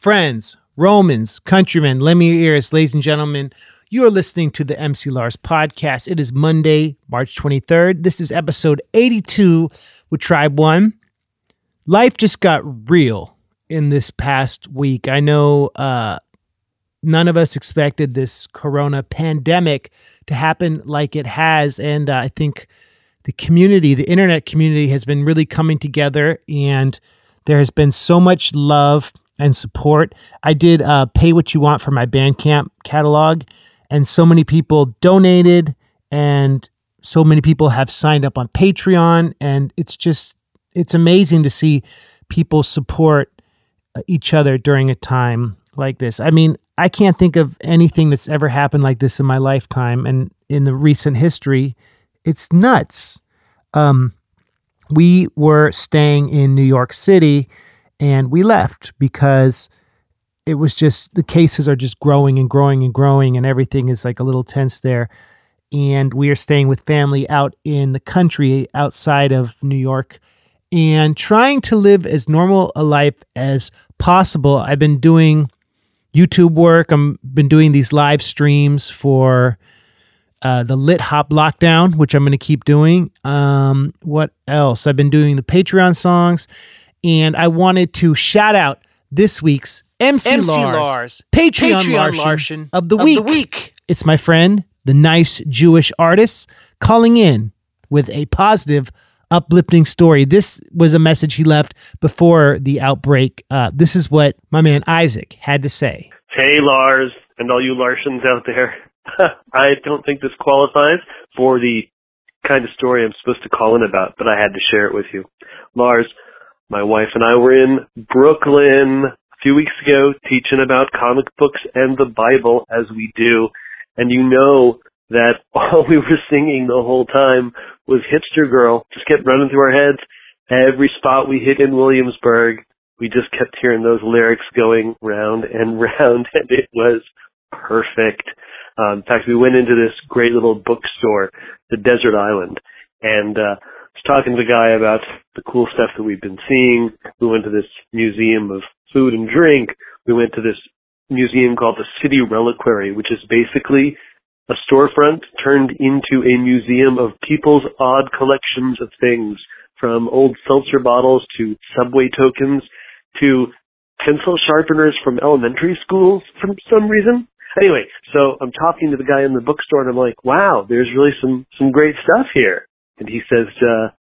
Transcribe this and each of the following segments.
friends, Romans, countrymen, lend me your ears, ladies and gentlemen. You are listening to the MC Lars podcast. It is Monday, March 23rd. This is episode 82 with Tribe One. Life just got real in this past week. I know uh, none of us expected this corona pandemic to happen like it has. And uh, I think the community, the internet community, has been really coming together and there has been so much love and support. I did uh, pay what you want for my Bandcamp catalog, and so many people donated, and so many people have signed up on Patreon, and it's just it's amazing to see people support uh, each other during a time like this. I mean, I can't think of anything that's ever happened like this in my lifetime and in the recent history. It's nuts. Um, we were staying in New York City and we left because it was just the cases are just growing and growing and growing and everything is like a little tense there and we are staying with family out in the country outside of New York and trying to live as normal a life as possible. I've been doing YouTube work. I've been doing these live streams for uh, the Lit Hop Lockdown, which I'm going to keep doing. Um, what else? I've been doing the Patreon songs, and I wanted to shout out this week's MC, MC Lars, Lars, Patreon, Patreon Larson Larson of the of week. the week. It's my friend, the nice Jewish artist, calling in with a positive, uplifting story. This was a message he left before the outbreak. Uh, this is what my man Isaac had to say. Hey, Lars, and all you Larsons out there. I don't think this qualifies for the kind of story I'm supposed to call in about, but I had to share it with you. Lars, my wife and I were in Brooklyn a few weeks ago teaching about comic books and the Bible as we do. And you know that all we were singing the whole time was Hipster Girl. Just kept running through our heads. Every spot we hit in Williamsburg, we just kept hearing those lyrics going round and round and it was perfect. Um, in fact, we went into this great little bookstore, the Desert Island, and uh, talking to the guy about the cool stuff that we've been seeing. We went to this museum of food and drink. We went to this museum called the City Reliquary, which is basically a storefront turned into a museum of people's odd collections of things, from old seltzer bottles to subway tokens to pencil sharpeners from elementary schools for some reason. Anyway, so I'm talking to the guy in the bookstore and I'm like, wow, there's really some, some great stuff here. And he says, uh,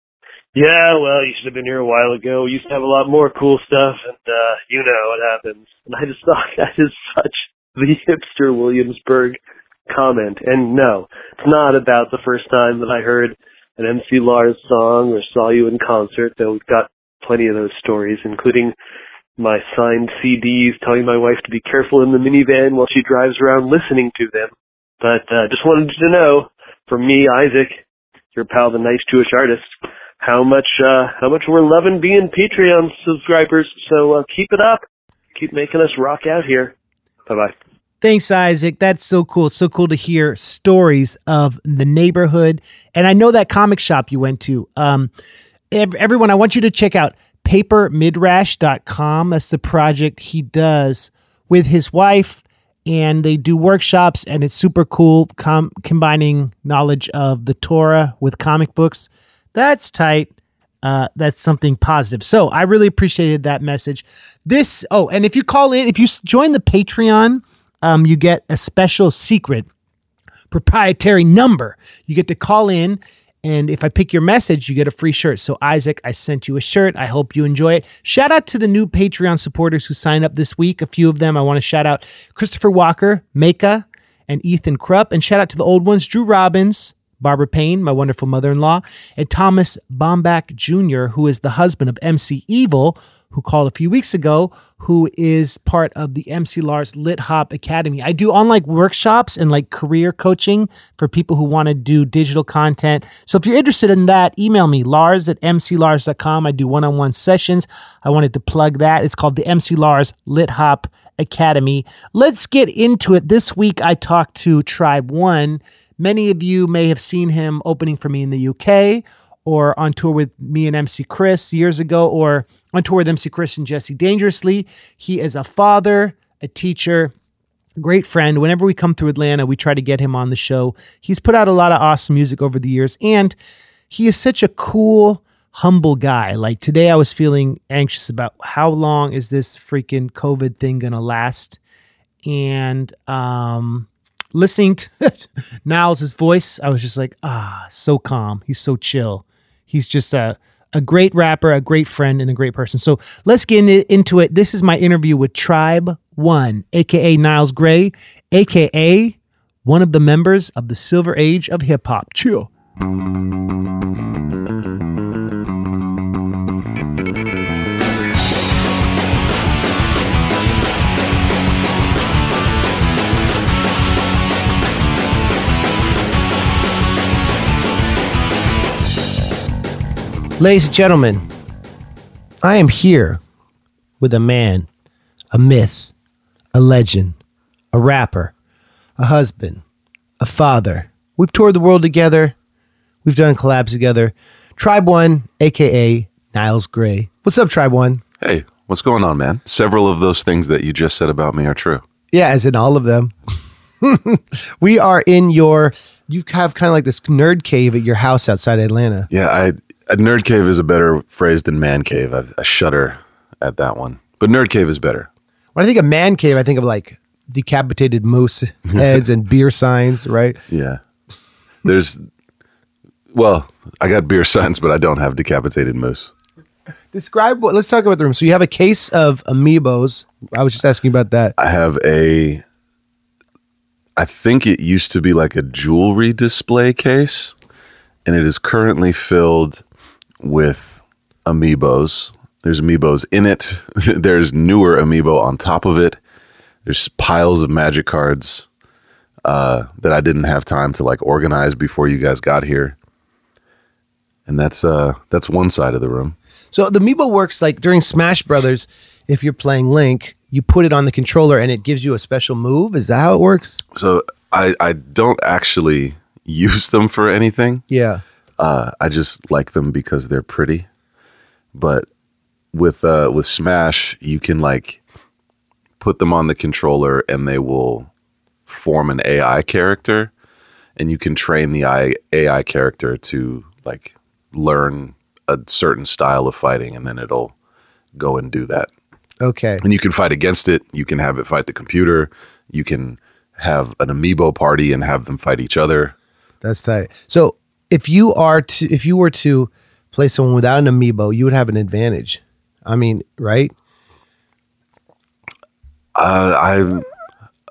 yeah, well, you should have been here a while ago. We used to have a lot more cool stuff and, uh, you know what happens. And I just thought that is such the hipster Williamsburg comment. And no, it's not about the first time that I heard an MC Lars song or saw you in concert, though we've got plenty of those stories, including my signed CDs telling my wife to be careful in the minivan while she drives around listening to them. But uh, just wanted to know, from me, Isaac, your pal, the nice Jewish artist, how much uh, how much we're loving being Patreon subscribers. So uh, keep it up, keep making us rock out here. Bye bye. Thanks, Isaac. That's so cool. So cool to hear stories of the neighborhood. And I know that comic shop you went to. Um, ev- everyone, I want you to check out papermidrash.com. That's the project he does with his wife. And they do workshops, and it's super cool, com- combining knowledge of the Torah with comic books. That's tight. Uh, that's something positive. So I really appreciated that message. This, oh, and if you call in, if you join the Patreon, um, you get a special secret proprietary number. You get to call in, and if I pick your message, you get a free shirt. So, Isaac, I sent you a shirt. I hope you enjoy it. Shout out to the new Patreon supporters who signed up this week. A few of them I want to shout out Christopher Walker, Maka, and Ethan Krupp. And shout out to the old ones Drew Robbins, Barbara Payne, my wonderful mother in law, and Thomas Bombach Jr., who is the husband of MC Evil, who called a few weeks ago, who is part of the MC Lars Lit Hop Academy. I do online workshops and like career coaching for people who want to do digital content. So if you're interested in that, email me, lars at mclars.com. I do one on one sessions. I wanted to plug that. It's called the MC Lars Lit Hop Academy. Let's get into it. This week I talked to Tribe One. Many of you may have seen him opening for me in the UK or on tour with me and MC Chris years ago, or on tour with MC Chris and Jesse Dangerously. He is a father, a teacher, great friend. Whenever we come through Atlanta, we try to get him on the show. He's put out a lot of awesome music over the years, and he is such a cool, humble guy. Like today, I was feeling anxious about how long is this freaking COVID thing gonna last, and um, listening to Niles' voice, I was just like, ah, so calm. He's so chill. He's just a a great rapper, a great friend, and a great person. So let's get into it. This is my interview with Tribe One, aka Niles Gray, aka one of the members of the Silver Age of hip hop. Chill. Ladies and gentlemen, I am here with a man, a myth, a legend, a rapper, a husband, a father. We've toured the world together. We've done collabs together. Tribe One, aka Niles Gray. What's up, Tribe One? Hey, what's going on, man? Several of those things that you just said about me are true. Yeah, as in all of them. we are in your. You have kind of like this nerd cave at your house outside Atlanta. Yeah, I a nerd cave is a better phrase than man cave. I, I shudder at that one, but nerd cave is better. When I think of man cave, I think of like decapitated moose heads and beer signs, right? Yeah, there's well, I got beer signs, but I don't have decapitated moose. Describe what. Let's talk about the room. So you have a case of amiibos. I was just asking about that. I have a. I think it used to be like a jewelry display case, and it is currently filled with amiibos. There's amiibos in it. There's newer amiibo on top of it. There's piles of magic cards uh, that I didn't have time to like organize before you guys got here. And that's uh that's one side of the room. So the amiibo works like during Smash Brothers. If you're playing Link, you put it on the controller and it gives you a special move. Is that how it works? So I I don't actually use them for anything. Yeah. Uh, I just like them because they're pretty. But with uh, with Smash, you can like put them on the controller and they will form an AI character, and you can train the AI, AI character to like learn a certain style of fighting, and then it'll go and do that. Okay. And you can fight against it. You can have it fight the computer. You can have an amiibo party and have them fight each other. That's tight. So if you are to if you were to play someone without an amiibo, you would have an advantage. I mean, right? Uh, I'm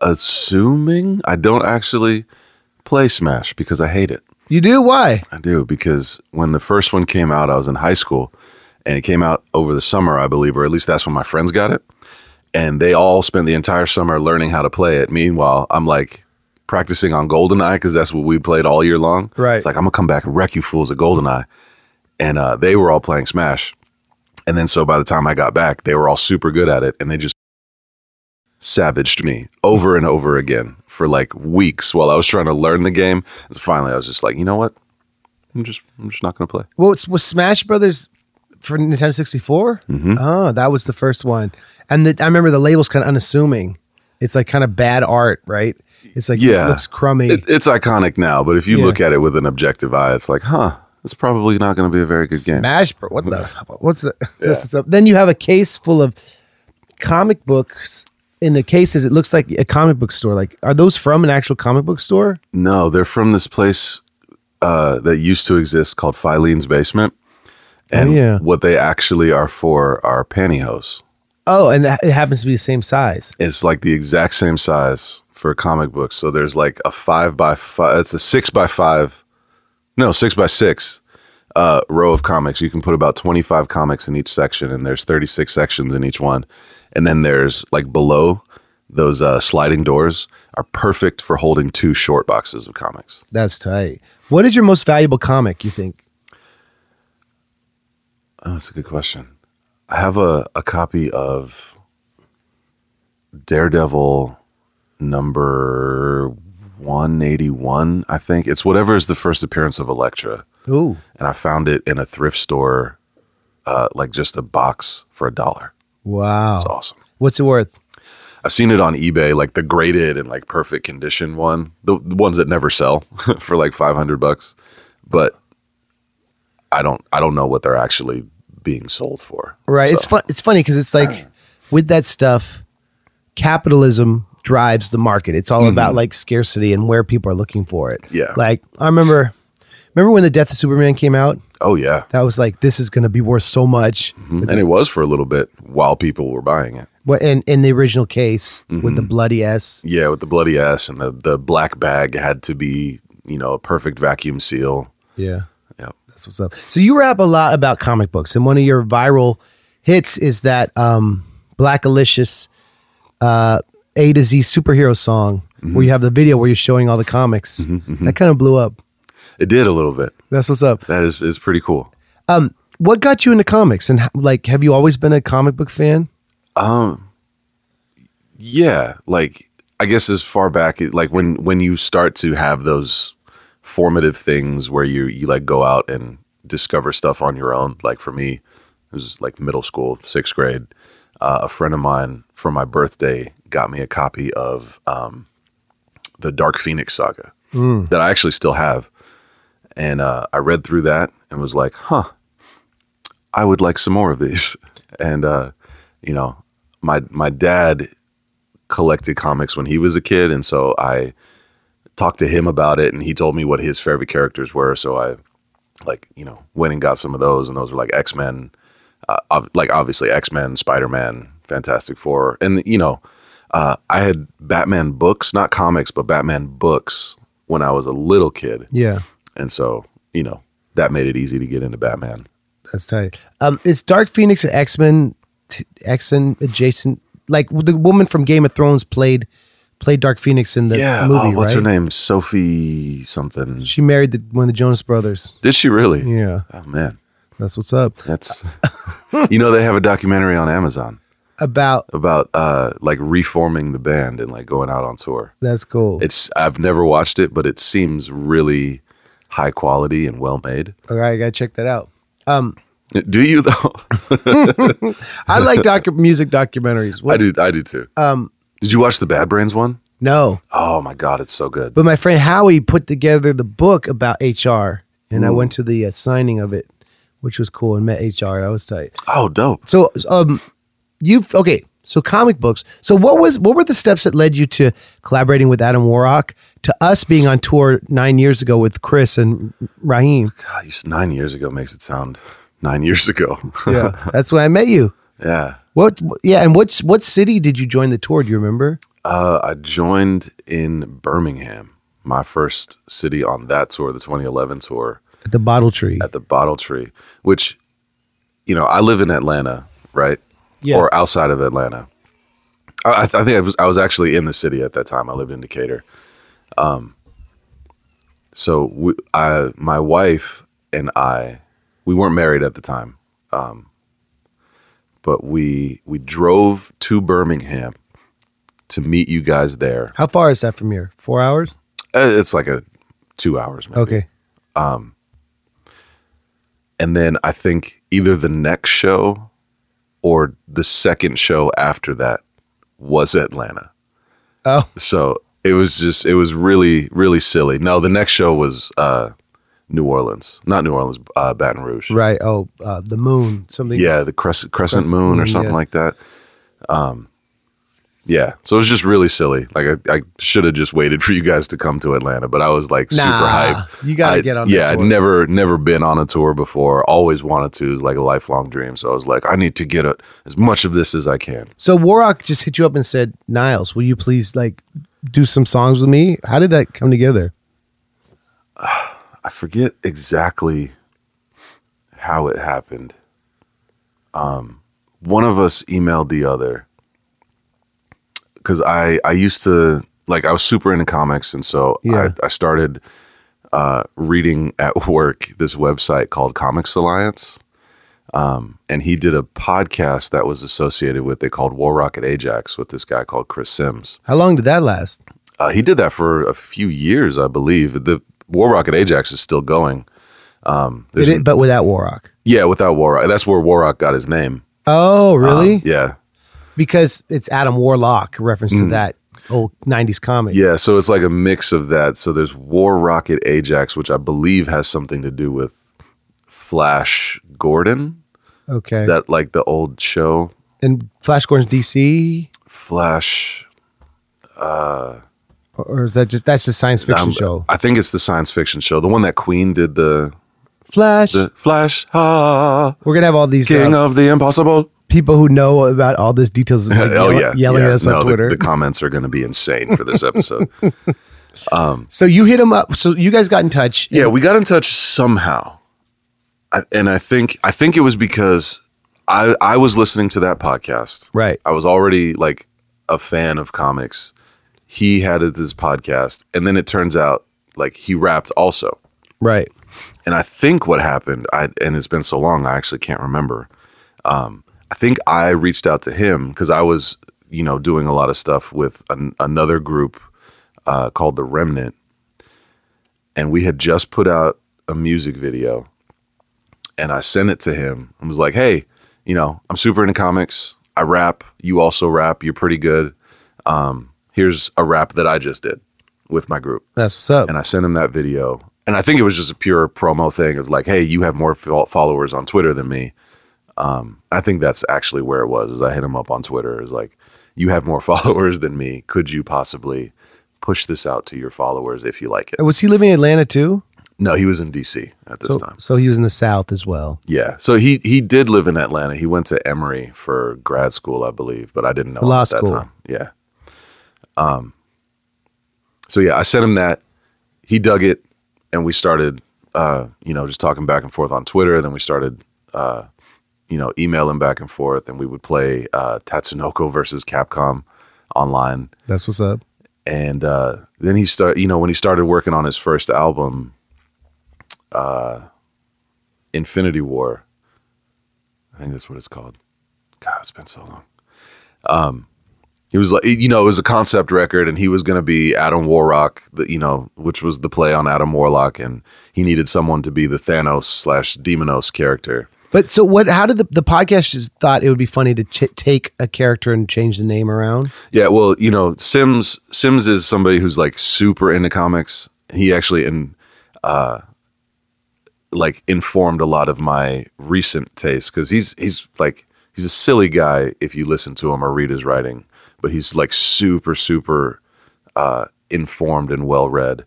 assuming I don't actually play Smash because I hate it. You do? Why? I do because when the first one came out, I was in high school, and it came out over the summer, I believe, or at least that's when my friends got it, and they all spent the entire summer learning how to play it. Meanwhile, I'm like practicing on GoldenEye because that's what we played all year long. Right. It's like I'm gonna come back and wreck you fools at GoldenEye, and uh, they were all playing Smash, and then so by the time I got back, they were all super good at it, and they just savaged me over and over again for like weeks while I was trying to learn the game. And finally, I was just like, you know what? I'm just I'm just not gonna play. Well, it's, was Smash Brothers for Nintendo 64? Mm-hmm. Oh, that was the first one. And the, I remember the label's kind of unassuming. It's like kind of bad art, right? It's like Yeah. it looks crummy. It, it's iconic now, but if you Yeah. look at it with an objective eye, it's like, huh, it's probably not going to be a very good game. Smash Bro. What the? What's the? This is up. Then you have a case full of comic books. In the cases, it looks like a comic book store. Like, are those from an actual comic book store? No, they're from this place uh, that used to exist called Filene's Basement. And Oh, yeah. what they actually are for are pantyhose. Oh, and it happens to be the same size. It's like the exact same size for comic books. So there's like a five by five, it's a six by five, no, six by six uh, row of comics. You can put about 25 comics in each section, and there's 36 sections in each one. And then there's like below those uh, sliding doors are perfect for holding two short boxes of comics. That's tight. What is your most valuable comic? You think? Oh, that's a good question. I have a, a copy of Daredevil number 181, I think. It's whatever is the first appearance of Elektra. Ooh, And I found it in a thrift store uh, like just a box for a dollar. Wow. It's awesome. What's it worth? I've seen it on eBay, like the graded and like perfect condition one, the, the ones that never sell for like five hundred bucks. But I don't, I don't know what they're actually being sold for. Right. It's fun. It's funny because it's like with that stuff, capitalism drives the market. It's all about like scarcity and where people are looking for it. Mm-hmm. Yeah. Like I remember, remember when the Death of Superman came out? Oh yeah, That was like this is going to be worth so much. and it was for a little bit while people were buying it. What in in the original case with Mm-hmm. the bloody S. Yeah, with the bloody S and the the black bag had to be you know a perfect vacuum seal. Yeah. Yep. That's what's up. So you rap a lot about comic books, and one of your viral hits is that um, Blackalicious uh, A to Z superhero song, Mm-hmm. where you have the video where you're showing all the comics. That kind of blew up. It did a little bit. That's what's up. That is is pretty cool. Um, What got you into comics, and like, have you always been a comic book fan? Um, yeah, like I guess as far back, like when when you start to have those formative things where you you like go out and discover stuff on your own. Like for me, it was like middle school, sixth grade. Uh, a friend of mine for my birthday got me a copy of um, the Dark Phoenix saga that I actually still have, and uh, I read through that and was like, huh. I would like some more of these. And uh, you know, my my dad collected comics when he was a kid, and so I talked to him about it, and he told me what his favorite characters were. So I like you know went and got some of those, and those were like X Men, uh, ob- like obviously X Men, Spider Man, Fantastic Four, and you know uh, I had Batman books, not comics, but Batman books when I was a little kid, Yeah, and so you know that made it easy to get into Batman. that's tight. Um, is Dark Phoenix an X Men, X Men adjacent? Like the woman from Game of Thrones played played Dark Phoenix in the yeah, movie, oh, what's right? her name? Sophie something. She married the, one of the Jonas Brothers. Did she really? Yeah, Oh man, that's what's up. that's you know they have a documentary on Amazon About about uh like reforming the band and like going out on tour. that's cool. It's I've never watched it, but it seems really high quality and well made. All right, I gotta check that out. Do you though? I like docu- music documentaries. What, I do. I do too. Um, Did you watch the Bad Brains one? No, Oh my god, it's so good. but my friend Howie put together the book about HR, and I went to the uh, signing of it, which was cool, and met HR. That was tight. Oh, dope. So, um, you've okay. So comic books. So what was what were the steps that led you to collaborating with Adam Warrock to us being on tour nine years ago with Chris and Raheem? God, nine years ago makes it sound nine years ago. Yeah, that's when I met you. yeah. What? Yeah, and what what city did you join the tour? Do you remember? Uh, I joined in Birmingham, my first city on that tour, the 2011 tour. At the Bottle Tree. at the Bottle Tree, which, you know, I live in Atlanta, right? Yeah. Or outside of Atlanta. I, I think I was I was actually in the city at that time. I lived in Decatur. Um. So we, I, my wife and I, we weren't married at the time, um, but we we drove to Birmingham to meet you guys there. How far is that from here? Four hours. Uh, It's like a two hours, maybe. Okay. Um, and then I think either the next show or the second show after that was Atlanta. Oh, So it was just it was really really silly. No, the next show was uh, New Orleans, not New Orleans, uh, Baton Rouge. right. Oh, uh, the moon. Something. Yeah, the crescent, crescent Crescent moon or something yeah. like that. Um, yeah, so it was just really silly. Like I, I should have just waited for you guys to come to Atlanta, but I was like super Nah, hyped. you gotta I- get on Yeah, I'd never never been on a tour before. Always wanted to. It was like a lifelong dream. So I was like, I need to get a, as much of this as I can. So Warrock just hit you up and said, "Niles, will you please like do some songs with me?" How did that come together? I forget exactly how it happened. Um, one of us emailed the other because I I used to like I was super into comics, and so Yeah. I, I started uh, reading at work this website called Comics Alliance. Um, and he did a podcast that was associated with it called War Rocket Ajax with this guy called Chris Sims. How long did that last? Uh, he did that for a few years, I believe. The War Rocket Ajax is still going. Um, It, but without Warrock. yeah, without Warrock, that's where Warrock got his name. Oh, really? Um, yeah, because it's Adam Warlock, reference to that old '90s comic. Mm. yeah. So it's like a mix of that. So there's War Rocket Ajax, which I believe has something to do with Flash Gordon, Okay. that like the old show and Flash Gordon's DC, Flash. or or is that just that's the science fiction um, show? I think it's the science fiction show, the one that Queen did the Flash. the Flash, ah, We're gonna have all these King uh, of the Impossible. people who know about all this details, like, oh yell- yeah, yelling yeah. at us no, on the- Twitter. The, comments are going to be insane for this episode. so you hit him up. So you guys got in touch. yeah, we got in touch somehow, I, and I think I think it was because I I was listening to that podcast. Right. I was already like a fan of comics. He had this podcast, and then it turns out like he rapped also. Right. And I think what happened, I and it's been so long, I actually can't remember. Um, I think I reached out to him because I was, you know, doing a lot of stuff with an, another group uh, called the Remnant, and we had just put out a music video, and I sent it to him and was like, "Hey, you know, I'm super into comics. I rap. You also rap. You're pretty good. Um, here's a rap that I just did with my group." That's what's up. and I sent him that video. And I think it was just a pure promo thing of like, hey, you have more fo- followers on Twitter than me. Um, I think that's actually where it was. Is I hit him up on Twitter. Is like, you have more followers than me. Could you possibly push this out to your followers if you like it? was he living in Atlanta too? No, he was in DC at this So, time. so he was in the South as well. Yeah, so he he did live in Atlanta. He went to Emory for grad school, I believe, but I didn't know law at that school. time. Yeah. Um. So yeah, I sent him that. He dug it, and we started, uh, you know, just talking back and forth on Twitter. Then we started, uh, you know, emailing back and forth, and we would play uh, Tatsunoko versus Capcom online. That's what's up. And uh, then he started, you know, when he started working on his first album, uh, Infinity War. I think that's what it's called. God, it's been so long. Um, he was like, you know, it was a concept record, and he was going to be Adam Warlock, the, you know, which was the play on Adam Warlock, and he needed someone to be the Thanos slash Demonos character. But so what? How did the the podcast just thought it would be funny to ch- take a character and change the name around? Yeah, well, you know, Sims Sims is somebody who's like super into comics. He actually in uh like informed a lot of my recent taste cuz he's he's like he's a silly guy if you listen to him or read his writing, but he's like super super uh informed and well read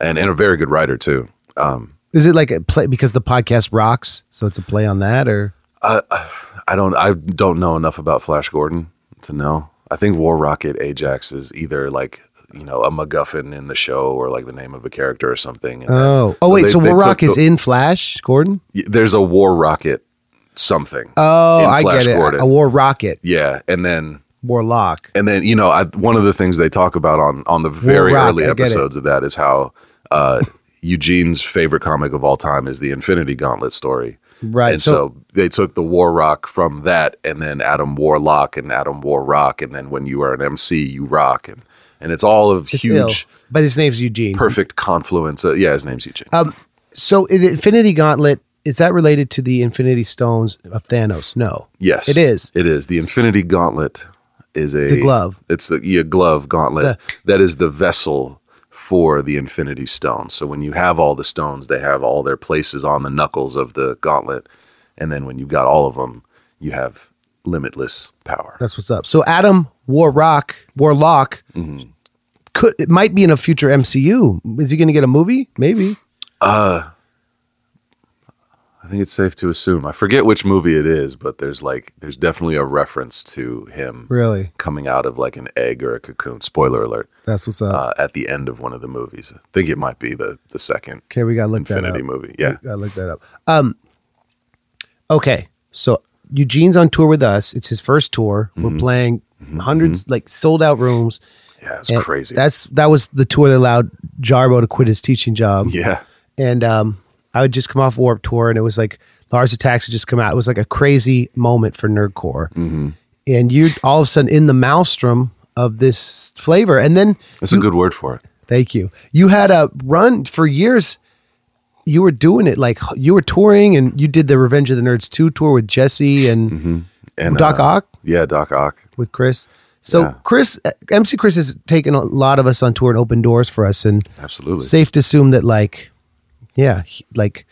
and and a very good writer too. Um Is it like a play because the podcast rocks? So it's a play on that, or I don't I don't know enough about Flash Gordon to know. I think War Rocket Ajax is either like you know a MacGuffin in the show or like the name of a character or something. And then- oh, oh wait, they- so Warrock took is the- in Flash Gordon? There's a War Rocket something. Oh, I get it. Gordon. A War Rocket, yeah, and then Warlock. and then you know I, one of the things they talk about on on the very Rock, early I get it. episodes of that is how uh, Eugene's favorite comic of all time is the Infinity Gauntlet story. Right. And so, so, they took the War Rock from that, and then Adam Warlock and Adam War Rock, and then when you are an MC, you rock, and and it's all of it's huge, ill, but his name's Eugene. perfect confluence. Of, yeah, his name's Eugene. Um, so the Infinity Gauntlet is that related to the Infinity Stones of Thanos? No. yes, it is. It is the Infinity Gauntlet. Is a The glove. It's the yeah, glove gauntlet. The- that is the vessel for the Infinity Stone. So when you have all the stones, they have all their places on the knuckles of the gauntlet, and then when you've got all of them, you have limitless power. That's what's up. So Adam Warrock, Warlock, Mm-hmm. could it might be in a future MCU. Is he going to get a movie? Maybe. I think it's safe to assume. I forget which movie it is, but there's like there's definitely a reference to him Really? coming out of like an egg or a cocoon. Spoiler alert! That's what's up. Uh, at the end of one of the movies, I think it might be the the second okay, we got to look that Infinity up. movie. Yeah, I look that up. Um. Okay, so Eugene's on tour with us. It's his first tour. Mm-hmm. We're playing 100s like sold out rooms. yeah, it's crazy. That's that was the tour that allowed Jarbo to quit his teaching job. yeah, and um, I would just come off Warp Tour, and it was like Lars Attacks had just come out. It was like a crazy moment for nerdcore, Mm-hmm. and you all of a sudden in the maelstrom of this flavor, and then that's a good word for it. thank you. You had a run for years. you were doing it like you were touring and you did the Revenge of the Nerds 2 tour with Jesse and And Doc uh, Ock Yeah, Doc Ock. with Chris. So Yeah. Chris, MC Chris has taken a lot of us on tour and opened doors for us, and Absolutely. safe to assume that like, yeah, he- like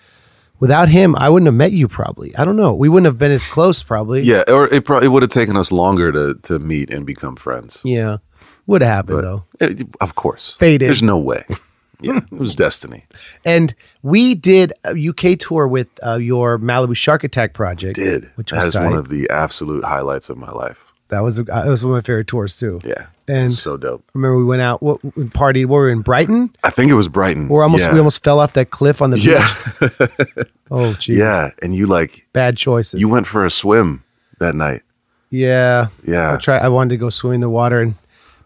without him, I wouldn't have met you probably. I don't know. We wouldn't have been as close probably. Yeah, or it probably would have taken us longer to to meet and become friends. yeah, would have happened But though. it- of course, Fated. There's no way. Yeah, it was destiny. And we did a UK tour with uh, your Malibu Shark Attack project. Did which that was is tight. one of the absolute highlights of my life. That was a, that was one of my favorite tours too. Yeah, And- so dope. I remember we went out, what we partied. We were in Brighton. I think it was Brighton. We're almost yeah. we almost fell off that cliff on the beach. yeah, Oh, geez. yeah. And you like Bad choices. you went for a swim that night. yeah. I Yeah, tried. I wanted to go swim in the water, and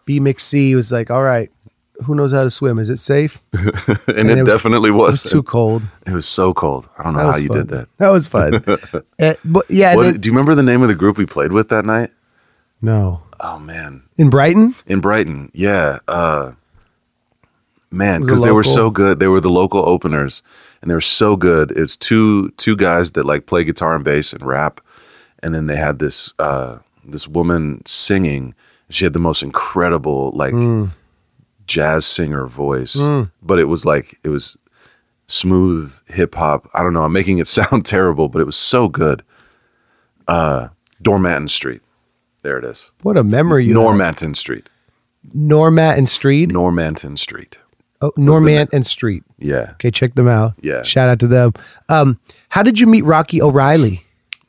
B McC was like, "All right, who knows how to swim? Is it safe?" It and, it, it was- definitely was. It was too cold. It was so cold. I don't know how you fun. did that. That was fun. Uh, but yeah, What, and it- do you remember the name of the group we played with that night? No, Oh man, in Brighton. in Brighton. Yeah. Uh, man, because they were so good. They were the local openers, and they were so good. It's two two guys that like play guitar and bass and rap, and then they had this uh, this woman singing. She had the most incredible like Hmm. jazz singer voice, but it was like it was smooth hip hop. I don't know. I'm making it sound terrible, but it was so good. Uh, Dormanton Street. There it is. What a memory you have. Normanton Street. Normanton Street. Normanton Street. Oh, Normanton Street. Yeah. Okay, check them out. Yeah. shout out to them. Um, how did you meet Rocky O'Reilly?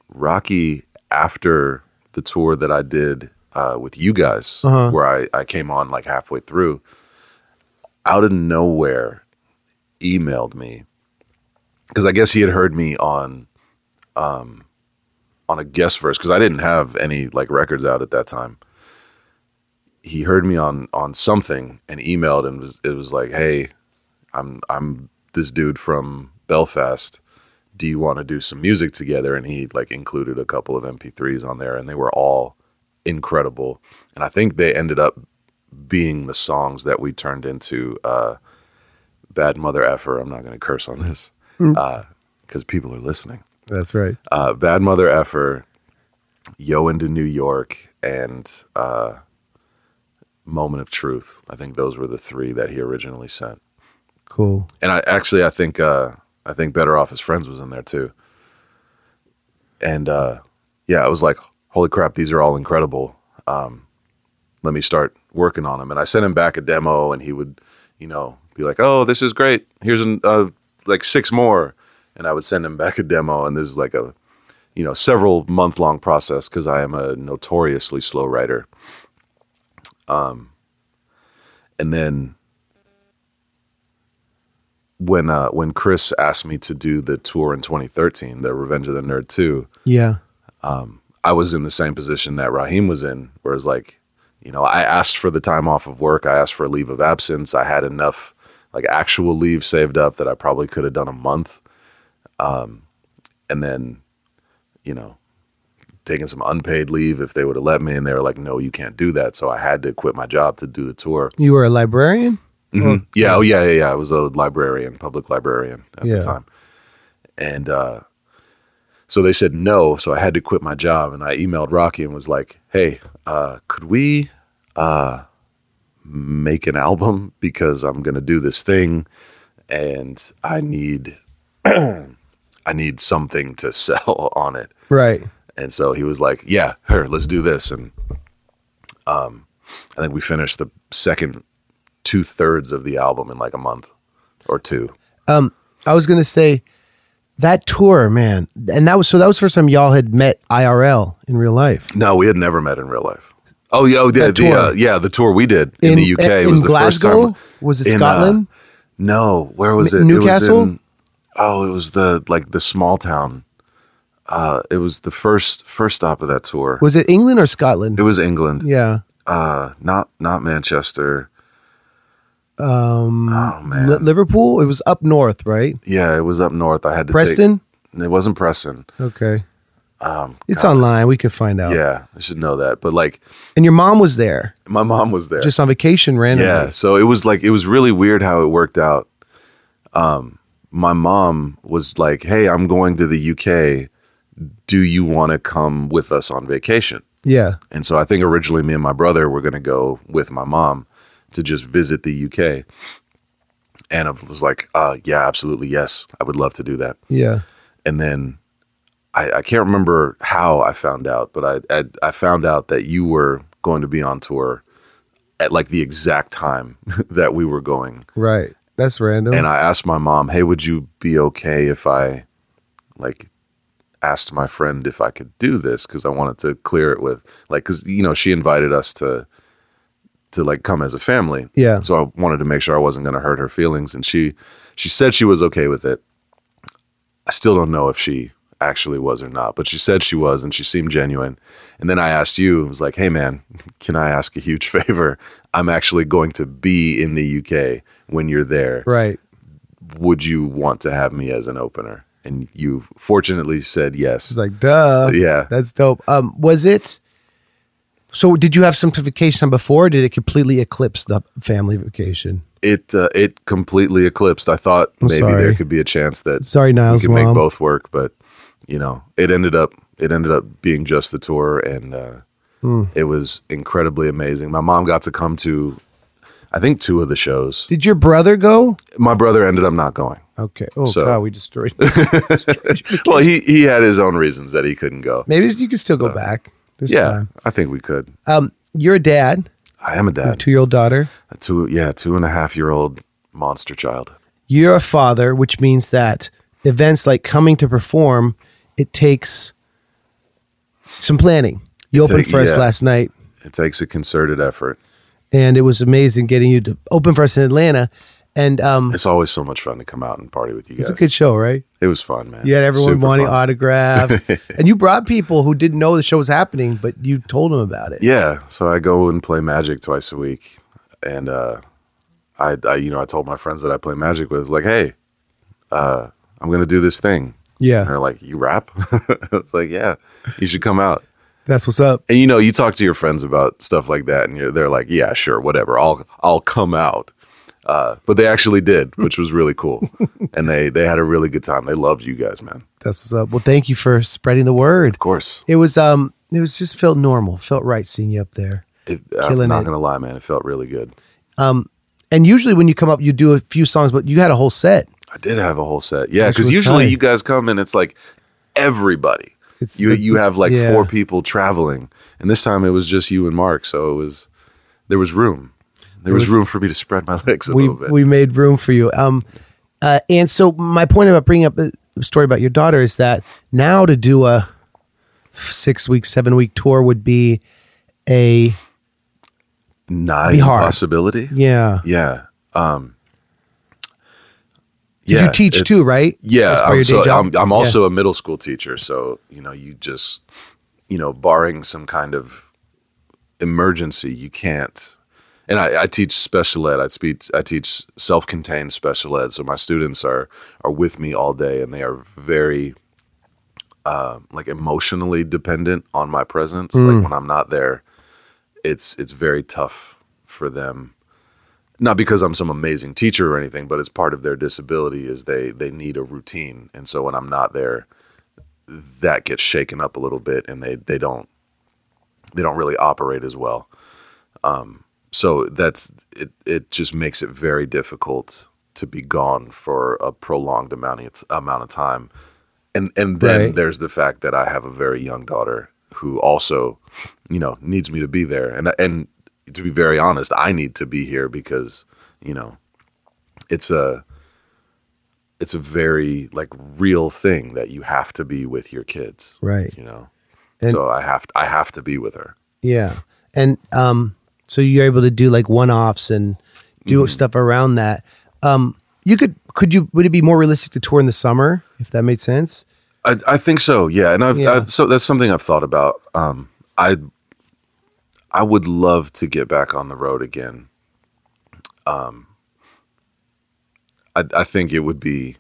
Rocky, after the tour that I did uh, with you guys, Uh-huh. where I, I came on like halfway through, out of nowhere, emailed me because I guess he had heard me on, um, on a guest verse because I didn't have any like records out at that time. He heard me on on something and emailed and was it was like, hey, I'm I'm this dude from Belfast. Do you want to do some music together? And he like included a couple of MP3s on there, and they were all incredible. And I think they ended up being the songs that we turned into uh, "Bad Mother Effer." I'm not going to curse on this because people are listening. That's right. Uh, "Bad Mother Effer," "Yo into New York," and uh, "Moment of Truth." I think those were the three that he originally sent. Cool. And I actually I think uh I think Better Off as Friends was in there too. And uh yeah, I was like, holy crap, these are all incredible. Um let me start working on them. And I sent him back a demo and he would, you know, be like, "Oh, this is great. Here's an uh like six more." And I would send him back a demo and this is like a you know, several month long process because I am a notoriously slow writer. Um and then when uh, when Chris asked me to do the tour in 2013, the Revenge of the Nerd 2, Yeah. Um, I was in the same position that Raheem was in, where it's like, you know, I asked for the time off of work, I asked for a leave of absence, I had enough like actual leave saved up that I probably could have done a month, um, and then, you know, taking some unpaid leave if they would have let me, and they were like, no, you can't do that, so I had to quit my job to do the tour. You were a librarian. Mhm. Yeah, oh yeah, yeah, yeah. I was a librarian, public librarian at Yeah. the time, and uh, so they said no. So I had to quit my job, and I emailed Rocky and was like, "Hey, uh, could we uh, make an album because I'm going to do this thing, and I need I need something to sell on it." Right. And so he was like, "Yeah, here, let's do this." And um, I think we finished the second two thirds of the album in like a month or two. Um, I was gonna say that tour, man, and that was so that was the first time y'all had met IRL in real life. No, we had never met in real life. Oh yeah, oh, yeah, the tour. uh, yeah, the tour we did in, the UK in it was the Glasgow? first time. Was it in, uh, Scotland? No, where was it? Newcastle? It was in, oh, it was the like the small town. Uh, it was the first first stop of that tour. was it England or Scotland? it was England. yeah. Uh, not not Manchester. Um, Oh man. Li- Liverpool. It was up north, right? yeah, it was up north. I had to Preston. Take, it wasn't Preston. Okay. Um, It's online. We could find out. Yeah, I should know that. But like, And your mom was there, my mom was there. just on vacation randomly. yeah, so it was like it was really weird how it worked out. Um, my mom was like, "Hey, I'm going to the UK. Do you want to come with us on vacation?" Yeah. And so I think originally me and my brother were going to go with my mom to just visit the UK. And I was like, uh, yeah, absolutely. Yes, I would love to do that. Yeah. And then I, I can't remember how I found out, but I, I, I found out that you were going to be on tour at like the exact time that we were going. Right. That's random. And I asked my mom, hey, would you be okay if I like asked my friend if I could do this because I wanted to clear it with like because you know she invited us to to like come as a family. Yeah. So I wanted to make sure I wasn't going to hurt her feelings, and she she said she was okay with it. I still don't know if she actually was or not, but she said she was, and she seemed genuine. And then I asked you, I was like, "Hey, man, can I ask a huge favor? I'm actually going to be in the UK when you're there. right. Would you want to have me as an opener?" And you fortunately said yes. It's like, duh. yeah. That's dope. Um, was it? So, did you have some vacation before? Or did it completely eclipse the family vacation? It uh, it completely eclipsed. I thought I'm maybe sorry. there could be a chance that Sorry, we Niles' could mom. make both work, but you know, it ended up it ended up being just the tour, and uh, Hmm. it was incredibly amazing. My mom got to come to, I think, two of the shows. Did your brother go? My brother ended up not going. Okay. Oh So- God, we destroyed. destroyed. Well, he he had his own reasons that he couldn't go. Maybe you could still go back. There's Uh, Yeah, time. I think we could. Um, you're a dad. I am a You a dad. two-year-old daughter. A two yeah, two and a half year old monster child. You're a father, which means that events like coming to perform, it takes some planning. You It opened take- for us yeah. last night, It takes a concerted effort. and it was amazing getting you to open for us in Atlanta. And um, It's always so much fun to come out and party with you it's guys. a good show, right? It was fun, man. You had everyone Super wanting fun. autographs, and you brought people who didn't know the show was happening, but you told them about it. Yeah, so I go and play Magic twice a week, and uh, I, I, you know, I told my friends that I play Magic with, like, hey, uh, I'm gonna do this thing. And Yeah, they're like, you rap? it's like, yeah, you should come out. that's what's up. And you know, you talk to your friends about stuff like that, and you're, they're like, yeah, sure, whatever, I'll, I'll come out. Uh, but they actually did, which was really cool, and they they had a really good time. They loved you guys, man. That's what's up. Well, thank you for spreading the word. Of course, It was um, it was just felt normal, felt right seeing you up there. it, I'm not it. gonna lie, man, it felt really good. Um, and usually when you come up, you do a few songs, but you had a whole set. I did have a whole set. Yeah, because usually tight. you guys come and it's like everybody. It's you the- you have like yeah. four people traveling, and this time it was just you and Mark. So it was there was room. There was, was- room for me to spread my legs a we little bit. we made room for you. Um, uh, and so my point about bringing up the story about your daughter is that now to do a six week, seven week tour would be a Nigh possibility. yeah. Yeah. Um. Yeah, you teach too, right? Yeah, That's part of I'm, so. I'm, I'm Yeah. also a middle school teacher. So, you know, you just, you know, barring some kind of emergency, you can't. And I, I teach special ed. I speak. I teach self-contained special ed. So my students are are with me all day, and they are very, uh, like emotionally dependent on my presence. Mm. Like when I'm not there, it's it's very tough for them not because I'm some amazing teacher or anything, but it's part of their disability is they they need a routine, and so when I'm not there, that gets shaken up a little bit, and they they don't they don't really operate as well. Um, so that's it. It just makes it very difficult to be gone for a prolonged amount of amount of time, and and then Right. there's the fact that I have a very young daughter who also, you know, needs me to be there, and and to be very honest, I need to be here because you know, it's a it's a very like real thing that you have to be with your kids, Right. You know, And- so I have I have to be with her. Yeah. And um, so you're able to do like one offs and do Mm-hmm. stuff around that. Um, you could could you would it be more realistic to tour in the summer if that made sense? I, I think so, yeah, and I've, Yeah. I've so that's something I've thought about. Um, I I would love to get back on the road again. Um, I I think it would be.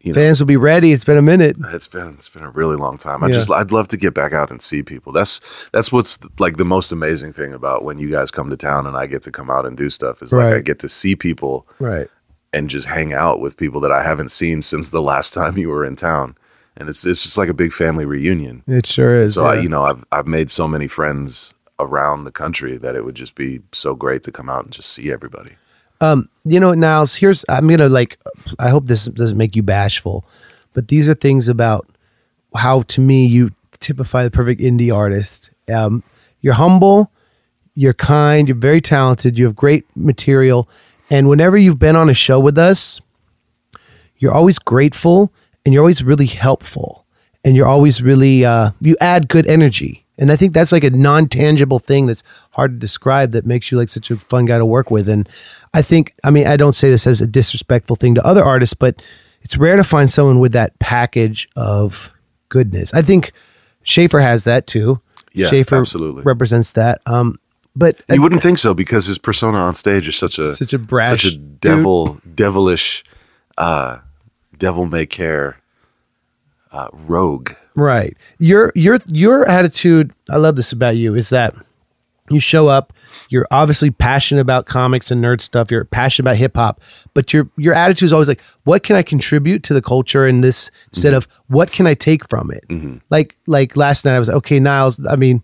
You know, Fans will be ready. It's been a minute. it's been it's been a really long time. I Yeah. just I'd love to get back out and see people. That's that's what's like the most amazing thing about when you guys come to town and I get to come out and do stuff is like I get to see people Right. and just hang out with people that I haven't seen since the last time you were in town. And it's it's just like a big family reunion. It sure is. So I, you know, I've I've made so many friends around the country that it would just be so great to come out and just see everybody. Um, you know, Niles, here's I'm gonna like I hope this doesn't make you bashful, but these are things about how to me you typify the perfect indie artist. Um, you're humble, you're kind, you're very talented, you have great material, and whenever you've been on a show with us, you're always grateful and you're always really helpful and you're always really uh, you add good energy. And i think that's like a non-tangible thing that's hard to describe that makes you like such a fun guy to work with. And i think i mean i don't say this as a disrespectful thing to other artists but it's rare to find someone with that package of goodness. I think schaffer has that too. Yeah, schaffer absolutely. represents that. Um but You wouldn't think so because his persona on stage is such a Such a brash such a dude. devil, devilish, uh, devil may care uh, rogue. Right. Your your your attitude, I love this about you, is that you show up, you're obviously passionate about comics and nerd stuff, you're passionate about hip hop, but your your attitude is always like, what can I contribute to the culture in this instead of what can I take from it? Like like last night I was like, okay, Niles, I mean,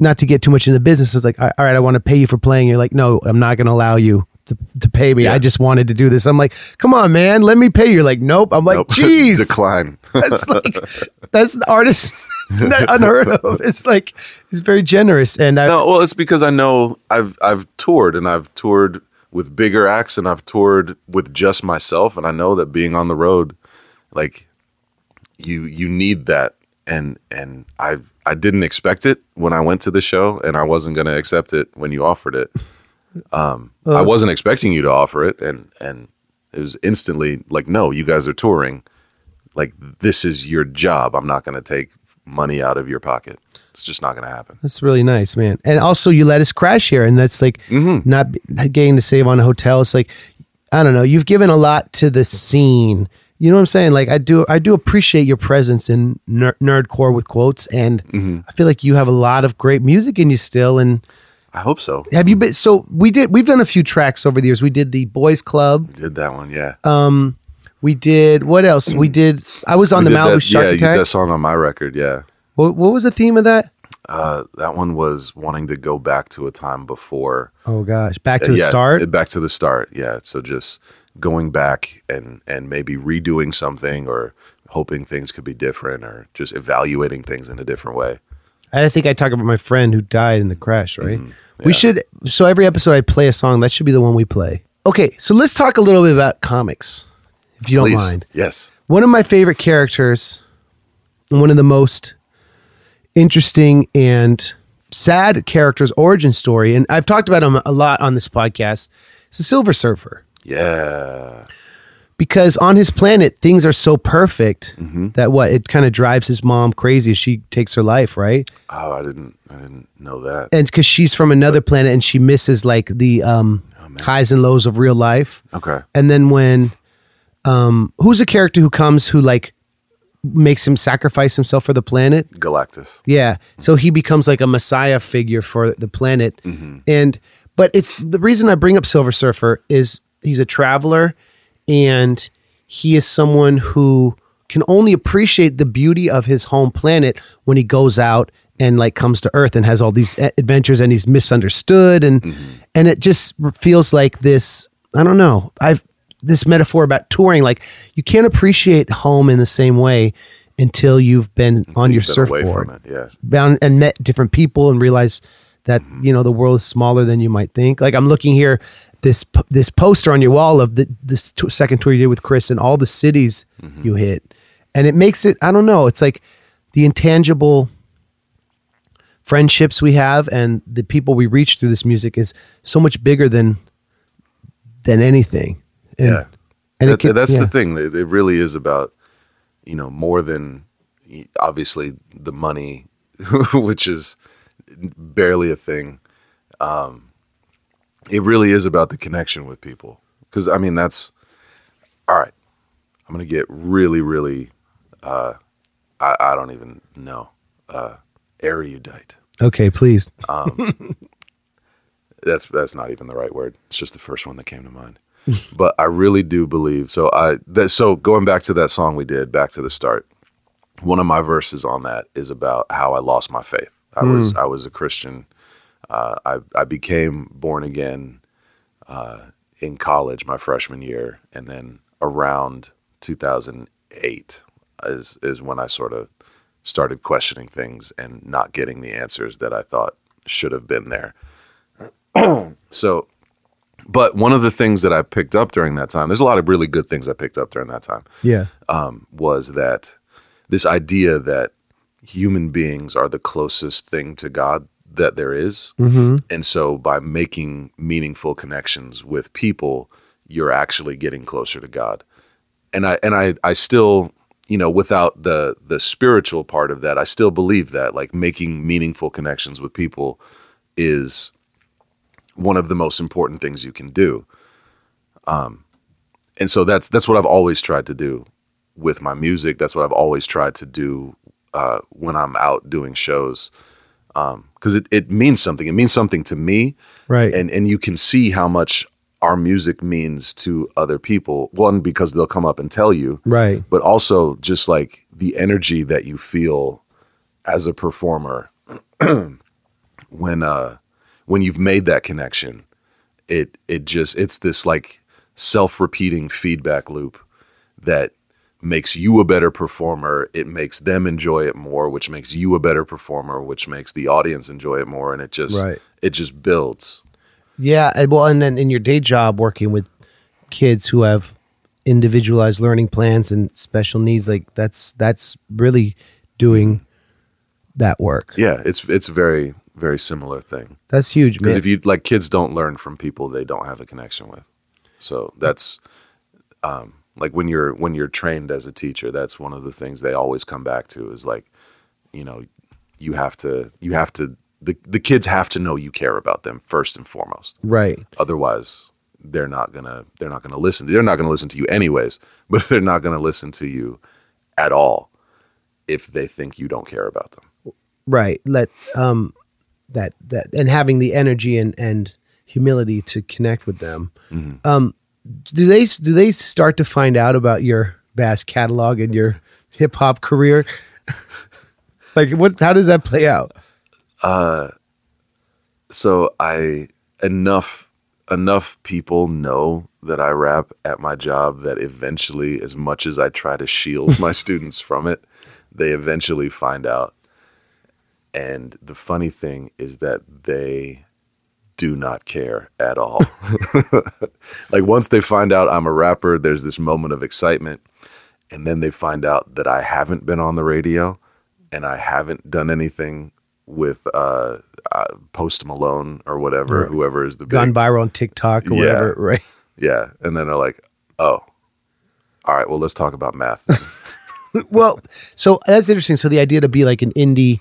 not to get too much into business, it's like, all right, I want to pay you for playing. You're like, no, I'm not gonna allow you to, to pay me. I just wanted to do this. I'm like, come on, man, let me pay you. You're like, nope. I'm like, Nope. geez. Decline. That's like that's an artist. It's not unheard of. It's like he's very generous, and I, no, well, it's because I know I've I've toured and I've toured with bigger acts and I've toured with just myself, and I know that being on the road, like you you need that, and and I I didn't expect it when I went to the show, and I wasn't gonna accept it when you offered it. Um, I uh. wasn't expecting you to offer it, and and it was instantly like, no, you guys are touring. Like this is your job. I'm not gonna take money out of your pocket. It's just not gonna happen. that's really nice, man. And also, you let us crash here, and that's like mm-hmm. not not getting to save on a hotel. It's like I don't know. You've given a lot to the scene. You know what I'm saying? Like I do, I do appreciate your presence in ner- nerdcore with quotes, and mm-hmm. I feel like you have a lot of great music in you still. And I hope so. have you been? So we did. We've done a few tracks over the years. We did the Boys Club. Did that one, yeah. Um, We did what else? We did. I was on We the Malibu that, Shark yeah, Attack. that song on my record, yeah. What, what was the theme of that? Uh, that one was wanting to go back to a time before. Oh gosh, back to the yeah, start. Back to the start, yeah. So just going back and and maybe redoing something or hoping things could be different or just evaluating things in a different way. I think I talk about my friend who died in the crash, right? Mm-hmm. We should. So every episode I play a song. That should be the one we play. Okay, so let's talk a little bit about comics, if you don't Please. mind. Yes. One of my favorite characters, one of the most interesting and sad characters' origin story, and I've talked about him a lot on this podcast. Is the Silver Surfer. Yeah. Because on his planet things are so perfect Mm-hmm. that what it kind of drives his mom crazy she takes her life right Oh, I didn't I didn't know that. and because she's from another planet and she misses like the um, Oh, highs and lows of real life Okay. and then when um, who's a character who comes who like makes him sacrifice himself for the planet Galactus. yeah. So he becomes like a messiah figure for the planet. And but it's the reason I bring up Silver Surfer is he's a traveler and he is someone who can only appreciate the beauty of his home planet when he goes out and like comes to earth and has all these adventures and he's misunderstood and mm-hmm. and it just feels like this I don't know. I've this metaphor about touring like you can't appreciate home in the same way until you've been on your You've been away surfboard it, yeah. bound and met different people and realized that mm-hmm. you know the world is smaller than you might think. Like I'm looking here, this this poster on your wall of the this t- second tour you did with Chris and all the cities mm-hmm. you hit, and it makes it. I don't know. It's like the intangible friendships we have and the people we reach through this music is so much bigger than than anything. And, yeah. and That- can- that's yeah. the thing. It, it really is about, you know, more than obviously the money, which is barely a thing. Um, it really is about the connection with people. Because I mean, that's all right. I'm gonna get really, really. Uh, I, I don't even know. Uh, erudite. Okay, please. um, That's that's not even the right word. It's just the first one that came to mind. but I really do believe. So I that, so going back to that song we did, back to the start. One of my verses on that is about how I lost my faith. I was I was a Christian. Uh, I I became born again uh, in college my freshman year, and then around 2008 is is when I sort of started questioning things and not getting the answers that I thought should have been there. so, but one of the things that I picked up during that time, there's a lot of really good things I picked up during that time, Yeah. um, was that this idea that human beings are the closest thing to God that there is. Mm-hmm. And so by making meaningful connections with people, you're actually getting closer to God. And I and I I still, you know, without the the spiritual part of that, I still believe that like making meaningful connections with people is one of the most important things you can do. Um and so that's that's what I've always tried to do with my music. That's what I've always tried to do uh, when I'm out doing shows because it, it means something. It means something to me, Right. and and you can see how much our music means to other people. One because they'll come up and tell you, right. but also just like the energy that you feel as a performer when uh when you've made that connection. It it just it's this like self-repeating feedback loop that makes you a better performer. It makes them enjoy it more, which makes you a better performer, which makes the audience enjoy it more, and it just Right. it just builds. Yeah, and well, and then in your day job, working with kids who have individualized learning plans and special needs, like that's that's really doing that work. Yeah, it's it's a very very similar thing That's huge, because if you like kids don't learn from people they don't have a connection with, so that's um, like when you're when you're trained as a teacher, that's one of the things they always come back to is like, you know, you have to you have to the the kids have to know you care about them first and foremost. right. otherwise they're not gonna they're not gonna listen they're not gonna listen to you anyways but they're not gonna listen to you at all if they think you don't care about them Right. Let um that that and having the energy and and humility to connect with them. Mm-hmm. Um do they do they start to find out about your vast catalog and your hip hop career? like what how does that play out? Uh so i enough enough people know that i rap at my job that eventually as much as i try to shield my students from it they eventually find out and the funny thing is that they do not care at all. like once they find out I'm a rapper, there's this moment of excitement. And then they find out that I haven't been on the radio and I haven't done anything with uh, uh Post Malone or whatever, Right. whoever is the big Gone viral on TikTok or Yeah. whatever, right? Yeah. And then they're like, Oh, all right, well let's talk about math. well, so that's interesting. So the idea to be like an indie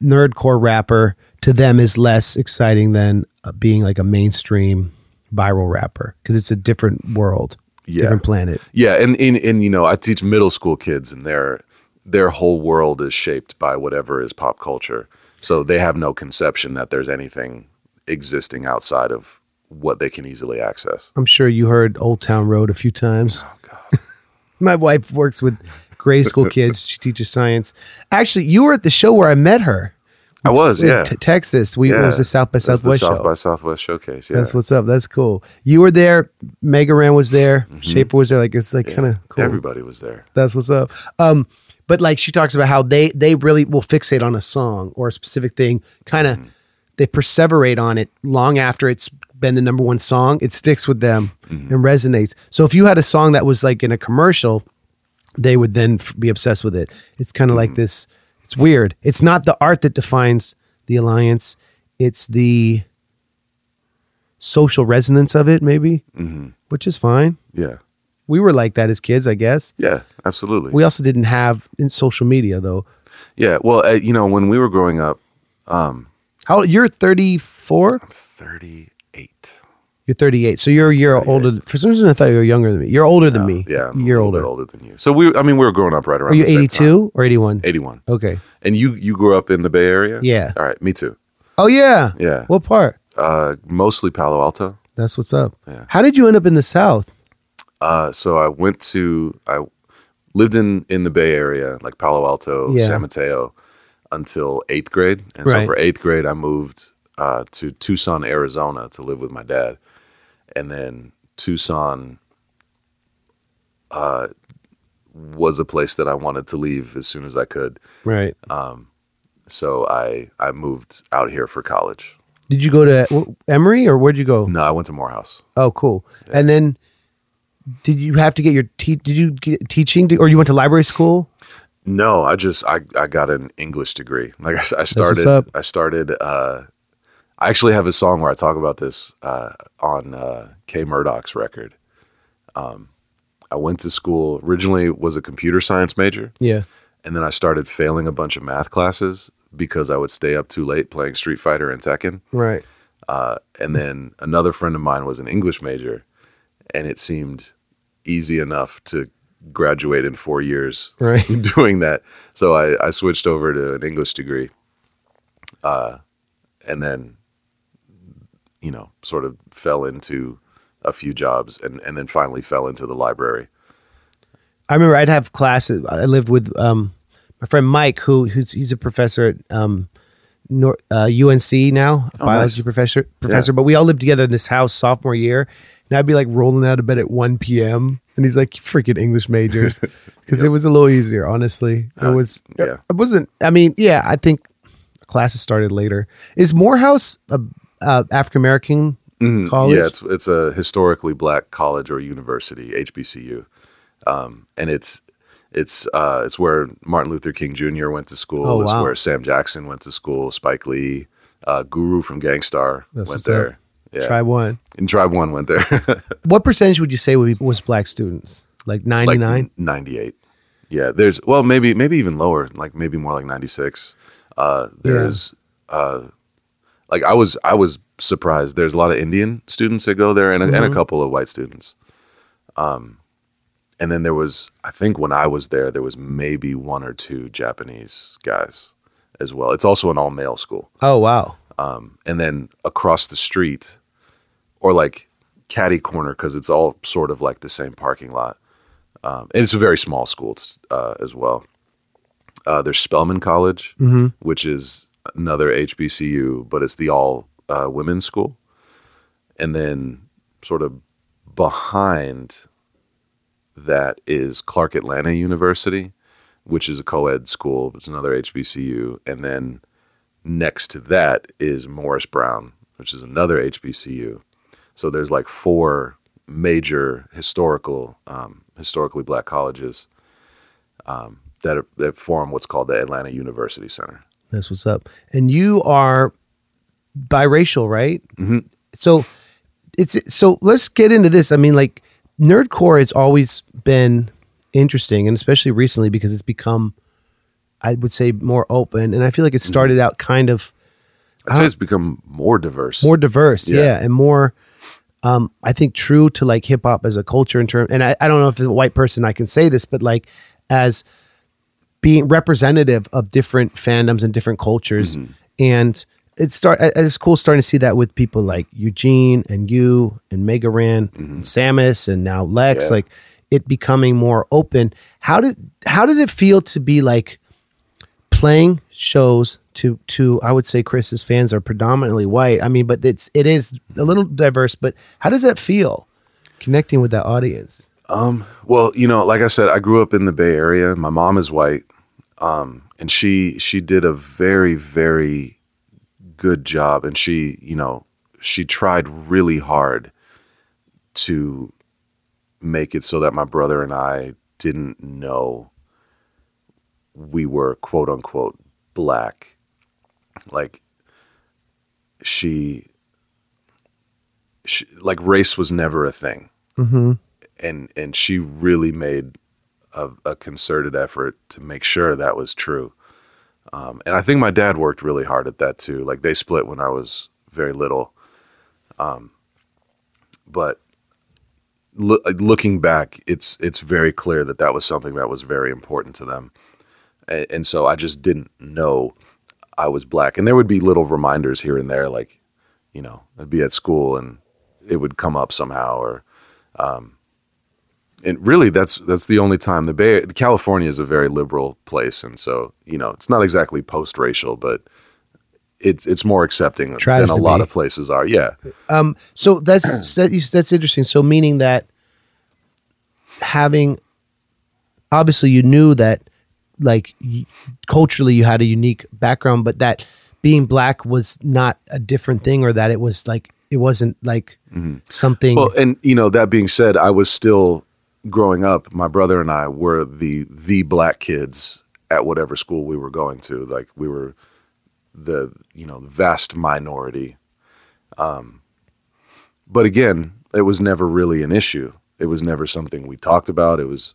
nerdcore rapper to them is less exciting than Uh, being like a mainstream viral rapper because it's a different world, Yeah. different planet. Yeah, and, and and you know, I teach middle school kids, and their their whole world is shaped by whatever is pop culture. So they have no conception that there's anything existing outside of what they can easily access. I'm sure you heard Old Town Road a few times. Oh God, My wife works with grade school kids. She teaches science. Actually, you were at the show where I met her. I was yeah. T- Texas. We it was the South by Southwest South show. by Southwest showcase. Yeah, That's what's up. That's cool. You were there. Mega Ran was there. Mm-hmm. Schaffer was there. Like it's like kind of cool. everybody was there. That's what's up. Um, but like she talks about how they they really will fixate on a song or a specific thing, kind of mm-hmm. they perseverate on it long after it's been the number one song. It sticks with them mm-hmm. and resonates. So if you had a song that was like in a commercial, they would then f- be obsessed with it. It's kind of like this. It's weird. It's not the art that defines the alliance. It's the social resonance of it, maybe, which is fine. Yeah, We were like that as kids, I guess. yeah, absolutely. We also didn't have in social media though. yeah, well, uh, you know, when we were growing up, How you're 34? I'm thirty eight. You're 38. So you're a year older. For some reason, I thought you were younger than me. You're older than me. Yeah, I'm a you're older. older than you. So we, I mean, we were growing up right around. Are you the same 82 or 81? Eighty-one. Okay. And you you grew up in the Bay Area? Yeah. All right, me too. Oh yeah. Yeah. What part? Uh, mostly Palo Alto. That's what's up. Yeah. How did you end up in the South? Uh, so I went to I lived in in the Bay Area, like Palo Alto, Yeah. San Mateo, until eighth grade. And so for eighth grade, I moved uh, to Tucson, Arizona, to live with my dad, and then Tucson uh, was a place that I wanted to leave as soon as I could. Right. So I I moved out here for college. Did you go to Emory or where'd you go? No, I went to Morehouse. Oh, cool. And then did you have to get your te- did you get teaching or you went to library school? No, I just I, I got an English degree. Like I, I what's started up. I started uh I actually have a song where I talk about this uh on uh K-Murdock's record. Um I went to school originally was a computer science major Yeah. and then I started failing a bunch of math classes because I would stay up too late playing Street Fighter and Tekken. Right. Uh, and then another friend of mine was an English major, and it seemed easy enough to graduate in four years Right. doing that. So I, I switched over to an English degree, uh, and then, you know, sort of fell into a few jobs, and and then finally fell into the library. I remember I'd have classes. I lived with um, my friend Mike, who who's he's a professor at um, uh, UNC now, a Oh, biology nice. professor. Professor, but we all lived together in this house sophomore year, and I'd be like rolling out of bed at one p.m. and he's like, "Freaking English majors," because it was a little easier. Honestly, it Uh, was. yeah. it wasn't. I mean, yeah, I think classes started later. Is Morehouse a, a African American college? Mm-hmm. Yeah, it's it's a historically black college or university, HBCU, um, and it's it's uh, it's where Martin Luther King Jr. went to school. Oh, it's wow. where Sam Jackson went to school. Spike Lee, uh, Guru from Gang Starr That's went there. up. Yeah, Try one. and Tribe One went there. What percentage would you say would be, was black students? Like ninety like nine. ninety eight. Yeah, there's well maybe maybe even lower, like maybe more like ninety six. Uh, there's uh, like I was I was surprised. There's a lot of Indian students that go there, and a, and a couple of white students. Um, and then there was I think when I was there, there was maybe one or two Japanese guys as well. It's also an all male school. Oh wow. Um, and then across the street, or like caddy corner, because it's all sort of like the same parking lot. Um, and it's a very small school uh, as well. Uh, there's Spelman College, which is another HBCU, but it's the all uh, women's school. And then, sort of behind that is Clark Atlanta University, which is a co ed school. It's another HBCU. And then next to that is Morris Brown, which is another HBCU. So there's like four major historical, um, historically black colleges um, that are, that form what's called the Atlanta University Center. That's what's up. And you are biracial, right? Mm-hmm. So it's so let's get into this. I mean, like nerdcore has always been interesting, and especially recently because it's become, I would say, more open. And I feel like it started out kind of I say it's become more diverse. more diverse, yeah, Yeah. and more. Um, I think true to like hip hop as a culture in term, and I, I don't know if as a white person I can say this, but like as being representative of different fandoms and different cultures, mm-hmm. and it's start it's cool starting to see that with people like Eugene and you and Mega Ran and mm-hmm. Sammus and now Lex, Yeah. like it becoming more open. How did how does it feel to be like playing shows to to I would say Chris's fans are predominantly white. I mean, but it's it is a little diverse. But how does that feel connecting with that audience? Um, well, you know, like I said, I grew up in the Bay Area. My mom is white, um, and she she did a very very good job, and she you know she tried really hard to make it so that my brother and I didn't know we were quote unquote black. Like she, she like race was never a thing Mm-hmm. And and she really made a, a concerted effort to make sure that was true. Um, and I think my dad worked really hard at that too. Like they split when I was very little. Um, but loo- looking back, it's it's very clear that that was something that was very important to them. And, and so I just didn't know I was black. And there would be little reminders here and there, like, you know, I'd be at school and it would come up somehow or um and really that's that's the only time the bay california is a very liberal place and so you know it's not exactly post-racial but it's it's more accepting Tries than a lot be. of places are yeah Um, so that's that, that's interesting. So meaning that having obviously you knew that like culturally you had a unique background, but that being black was not a different thing, or that it was like it wasn't like something. Well, and you know, that being said, I was still growing up. My brother and I were the the black kids at whatever school we were going to. Like we were the you know vast minority. Um, but again, it was never really an issue. It was never something we talked about. It was,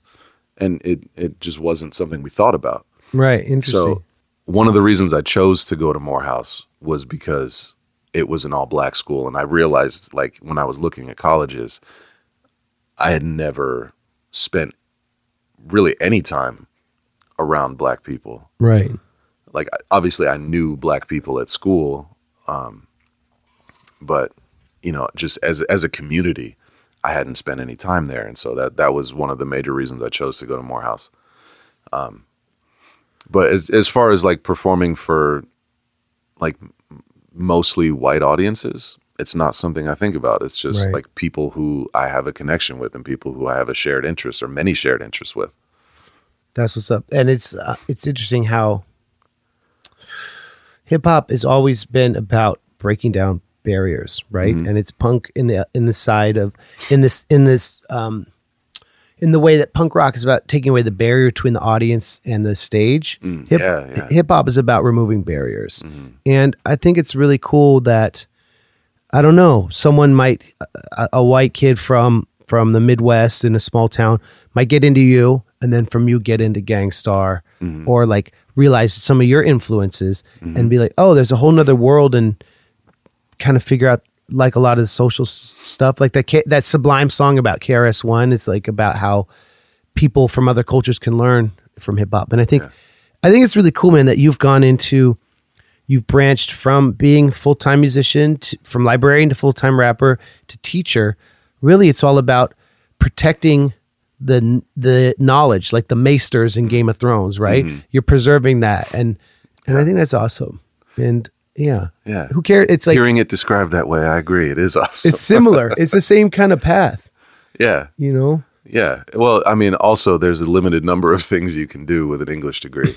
and it it just wasn't something we thought about. right, interesting. So one of the reasons I chose to go to Morehouse was because it was an all black school and I realized like when I was looking at colleges I had never spent really any time around black people. right, Like obviously I knew black people at school um but you know just as as a community I hadn't spent any time there and so that that was one of the major reasons I chose to go to Morehouse. Um but as as far as like performing for like mostly white audiences it's not something i think about it's just Right. like people who i have a connection with and people who i have a shared interest or many shared interests with That's what's up. And it's uh, it's interesting how hip hop has always been about breaking down barriers, right? And it's punk in the in the side of in this in this um in the way that punk rock is about taking away the barrier between the audience and the stage. Mm, Hip yeah, yeah. hip hop is about removing barriers. And I think it's really cool that I don't know, someone might a, a white kid from from the Midwest in a small town might get into you and then from you get into Gang Starr mm-hmm. or like realize some of your influences mm-hmm. and be like, "Oh, there's a whole nother world and kind of figure out like a lot of the social s- stuff. Like that K- that sublime song about KRS-One is like about how people from other cultures can learn from hip hop. And I think I think it's really cool man that you've gone into you've branched from being full-time musician to, from librarian to full-time rapper to teacher. Really it's all about protecting the the knowledge like the maesters in Game of Thrones, right? Mm-hmm. You're preserving that and and I think that's awesome. And yeah. Yeah. Who cares? It's like hearing it described that way i agree it is awesome it's similar. it's the same kind of path, yeah you know? yeah well i mean also there's a limited number of things you can do with an english degree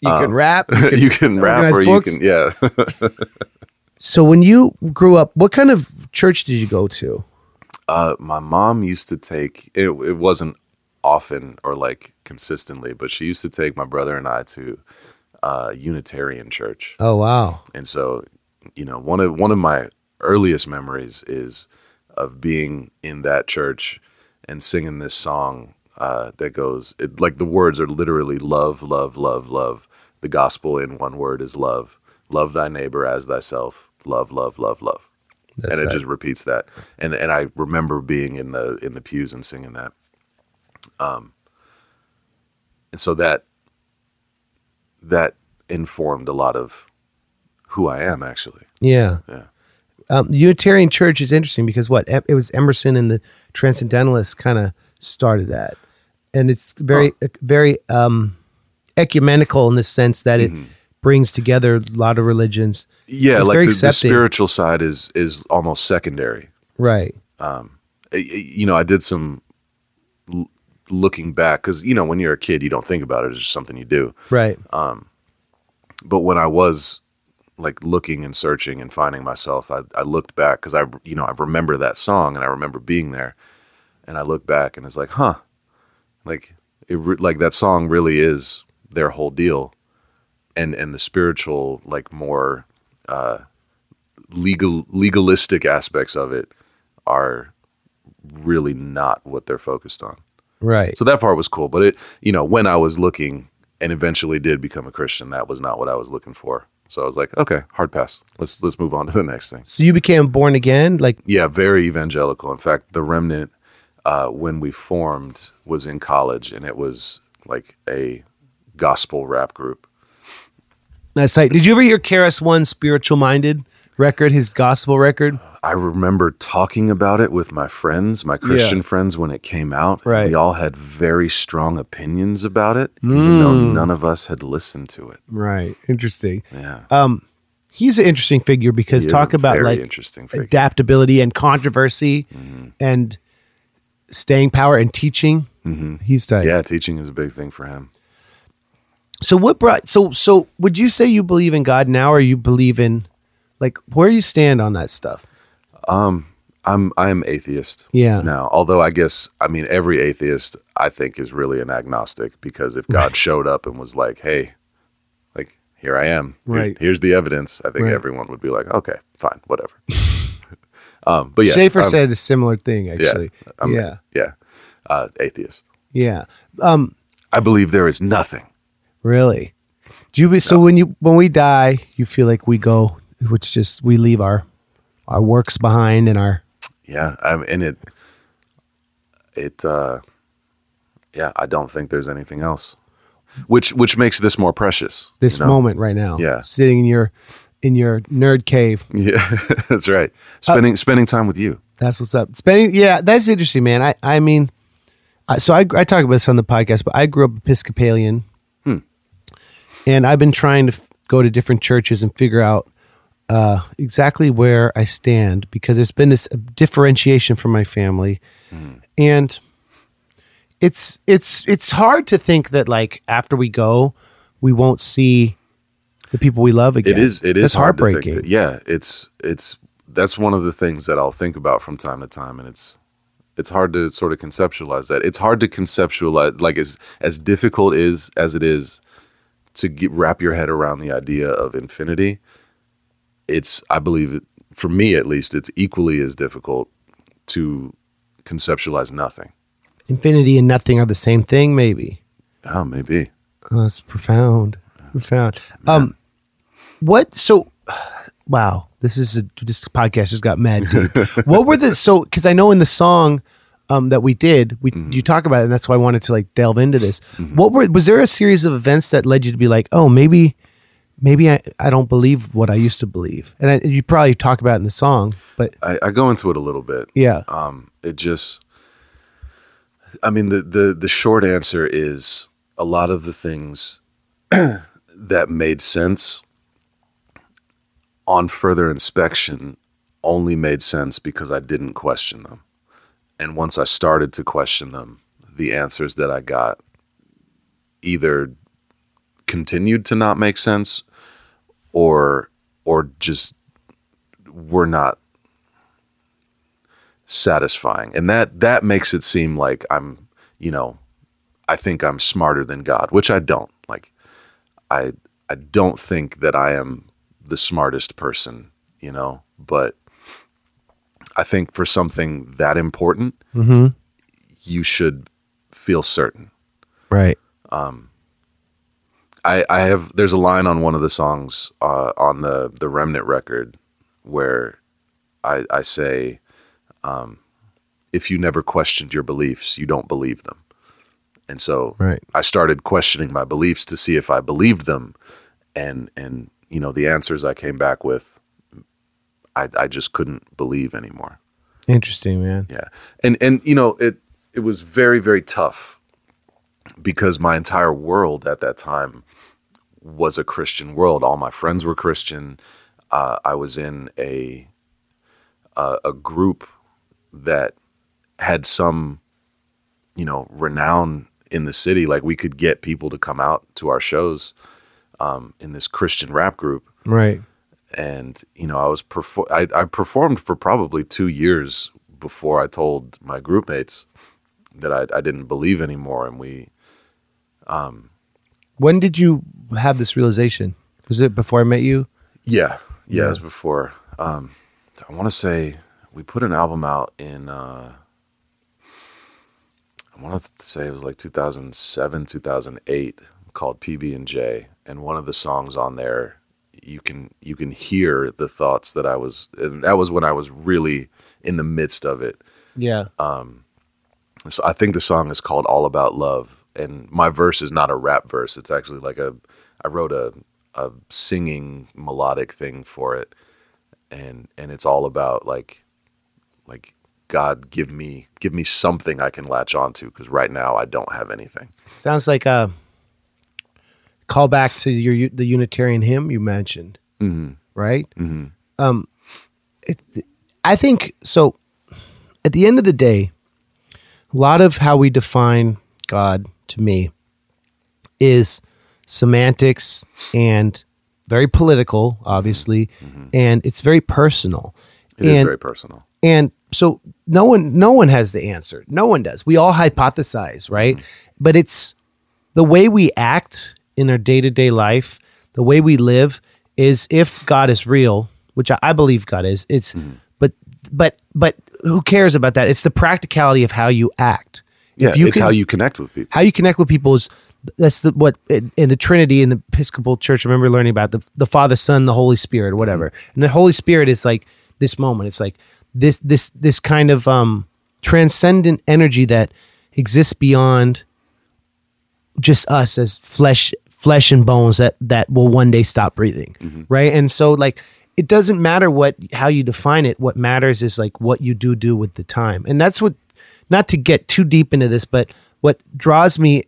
You can rap. You can, you can rap or books. you can yeah So when you grew up, what kind of church did you go to? Uh, my mom used to take it. It wasn't often or like consistently, but she used to take my brother and I to uh, Unitarian church, Oh wow. and so you know one of one of my earliest memories is of being in that church and singing this song uh, that goes it, like the words are literally love, love, love, love. The gospel in one word is love. Love thy neighbor as thyself. Love, love, love, love That's and it that. just repeats that. And and I remember being in the in the pews and singing that. Um, and so that that informed a lot of who I am actually. yeah. Yeah. Um, the Unitarian Church is interesting because what it was Emerson and the Transcendentalists kind of started that, and it's very very um, ecumenical in the sense that it brings together a lot of religions. Yeah, like the, the spiritual side is is almost secondary. Right. I- You know, I did some l- looking back because you know when you're a kid you don't think about it; it's just something you do. Right. Um, but when I was like looking and searching and finding myself, I, I looked back because I, you know, I remember that song and I remember being there, and I look back and it's like, huh, like it, like that song really is their whole deal, and and the spiritual, like more uh, legal legalistic aspects of it are really not what they're focused on. Right. So that part was cool. But it, you know, when I was looking and eventually did become a Christian, that was not what I was looking for. So I was like, okay, hard pass. Let's let's move on to the next thing. So you became born again, like Yeah, very evangelical. In fact, the remnant uh, when we formed was in college, and it was like a gospel rap group. that's like. Did you ever hear KRS One Spiritual Minded record, his gospel record? I remember talking about it with my friends, my Christian friends, when it came out. Right. We all had very strong opinions about it, even though Mm. none of us had listened to it. Right. Interesting. Yeah. Um, he's an interesting figure because talk about like interesting figure. adaptability and controversy Mm-hmm. and staying power and teaching. He's tight. yeah, teaching is a big thing for him. So what brought so so would you say you believe in God now or you believe in like where you stand on that stuff? Um I'm I'm atheist. Yeah. Now, although I guess I mean every atheist I think is really an agnostic because if God showed up and was like, "Hey, like here I am. Right. here's the evidence." I think Right. everyone would be like, "Okay, fine, whatever." um, but yeah, Schaffer I'm- said a similar thing yeah, actually. I'm- yeah. yeah, uh, atheist. Yeah. Um I believe there is nothing. Really. Do you so when you when we die, you feel like we go which just we leave our our works behind and our Yeah, um, and it, it, uh, yeah, I don't think there's anything else, which which makes this more precious. you this know? moment right now. Yeah. Sitting in your in your nerd cave. Yeah, that's right. Uh, Spending spending time with you. That's what's up. Spending, yeah, that's interesting, man. I, I mean, I, so I, I talk about this on the podcast, but I grew up Episcopalian, and I've been trying to f- go to different churches and figure out uh, exactly where I stand because there's been this differentiation from my family, and it's it's it's hard to think that like after we go, we won't see the people we love again. It is it is That's think heartbreaking. that- yeah, it's it's that's one of the things that I'll think about from time to time, and it's it's hard to sort of conceptualize that. It's hard to conceptualize like as as difficult is as it is to get, wrap your head around the idea of infinity. It's I believe it, for me at least, it's equally as difficult to conceptualize nothing. Infinity and nothing are the same thing, maybe. Oh, maybe. Oh, that's profound. Profound. Um, what? So, wow. This is a, this podcast just got mad deep. what were the so? Because I know in the song um, that we did, we you talk about it, and that's why I wanted to like delve into this. What were? Was there a series of events that led you to be like, oh, maybe, maybe I, I don't believe what I used to believe, and I, you probably talk about it in the song, but I, I go into it a little bit. yeah, um, it just i mean the, the the short answer is a lot of the things that made sense on further inspection only made sense because i didn't question them and once i started to question them the answers that i got either continued to not make sense or or just were not satisfying. And that that makes it seem like i'm you know i think i'm smarter than god which i don't. Like i i don't think that i am the smartest person you know but i think for something that important mm-hmm. you should feel certain right, I, I have there's a line on one of the songs uh, on the the remnant record where I, I say um, if you never questioned your beliefs you don't believe them and so right. I started questioning my beliefs to see if I believed them and and you know the answers I came back with I, I just couldn't believe anymore Interesting, man. yeah. And and you know, it it was very very tough because my entire world at that time was a Christian world. All my friends were Christian. Uh, I was in a, a a group that had some you know renown in the city like we could get people to come out to our shows um, in this Christian rap group Right. And you know I was perfor- I, I performed for probably two years before I told my groupmates that I, I didn't believe anymore, and we When did you have this realization? Was it before I met you? yeah. Yeah, it was before. Um, I want to say we put an album out in uh, I want to say it was like 2007 2008 called PB and J, and one of the songs on there you can you can hear the thoughts that I was and that was when I was really in the midst of it. Yeah. Um, so I think the song is called All About Love. And my verse is not a rap verse. It's actually like a I wrote a a singing melodic thing for it. and and it's all about like like God give me give me something I can latch onto because right now I don't have anything. Sounds like a call back to your the Unitarian hymn you mentioned, Mm-hmm. right? Um, it, I think so. At the end of the day, a lot of how we define God to me is semantics and very political, obviously, and it's very personal. It is and very personal. and so no one no one has the answer. No one does. We all hypothesize, right? But it's the way we act in our day-to-day life, the way we live is if God is real, which I, I believe God is, it's but but but who cares about that? It's the practicality of how you act. Yeah, if you it's can, how you connect with people. how you connect with people is that's the what in, in the Trinity in the Episcopal Church. I remember learning about the the Father, Son, the Holy Spirit, whatever. And the Holy Spirit is like this moment. It's like this this this kind of um transcendent energy that exists beyond just us as flesh flesh and bones that that will one day stop breathing mm-hmm. right? And so like it doesn't matter what how you define it. What matters is like what you do do with the time. And that's what not to get too deep into this but what draws me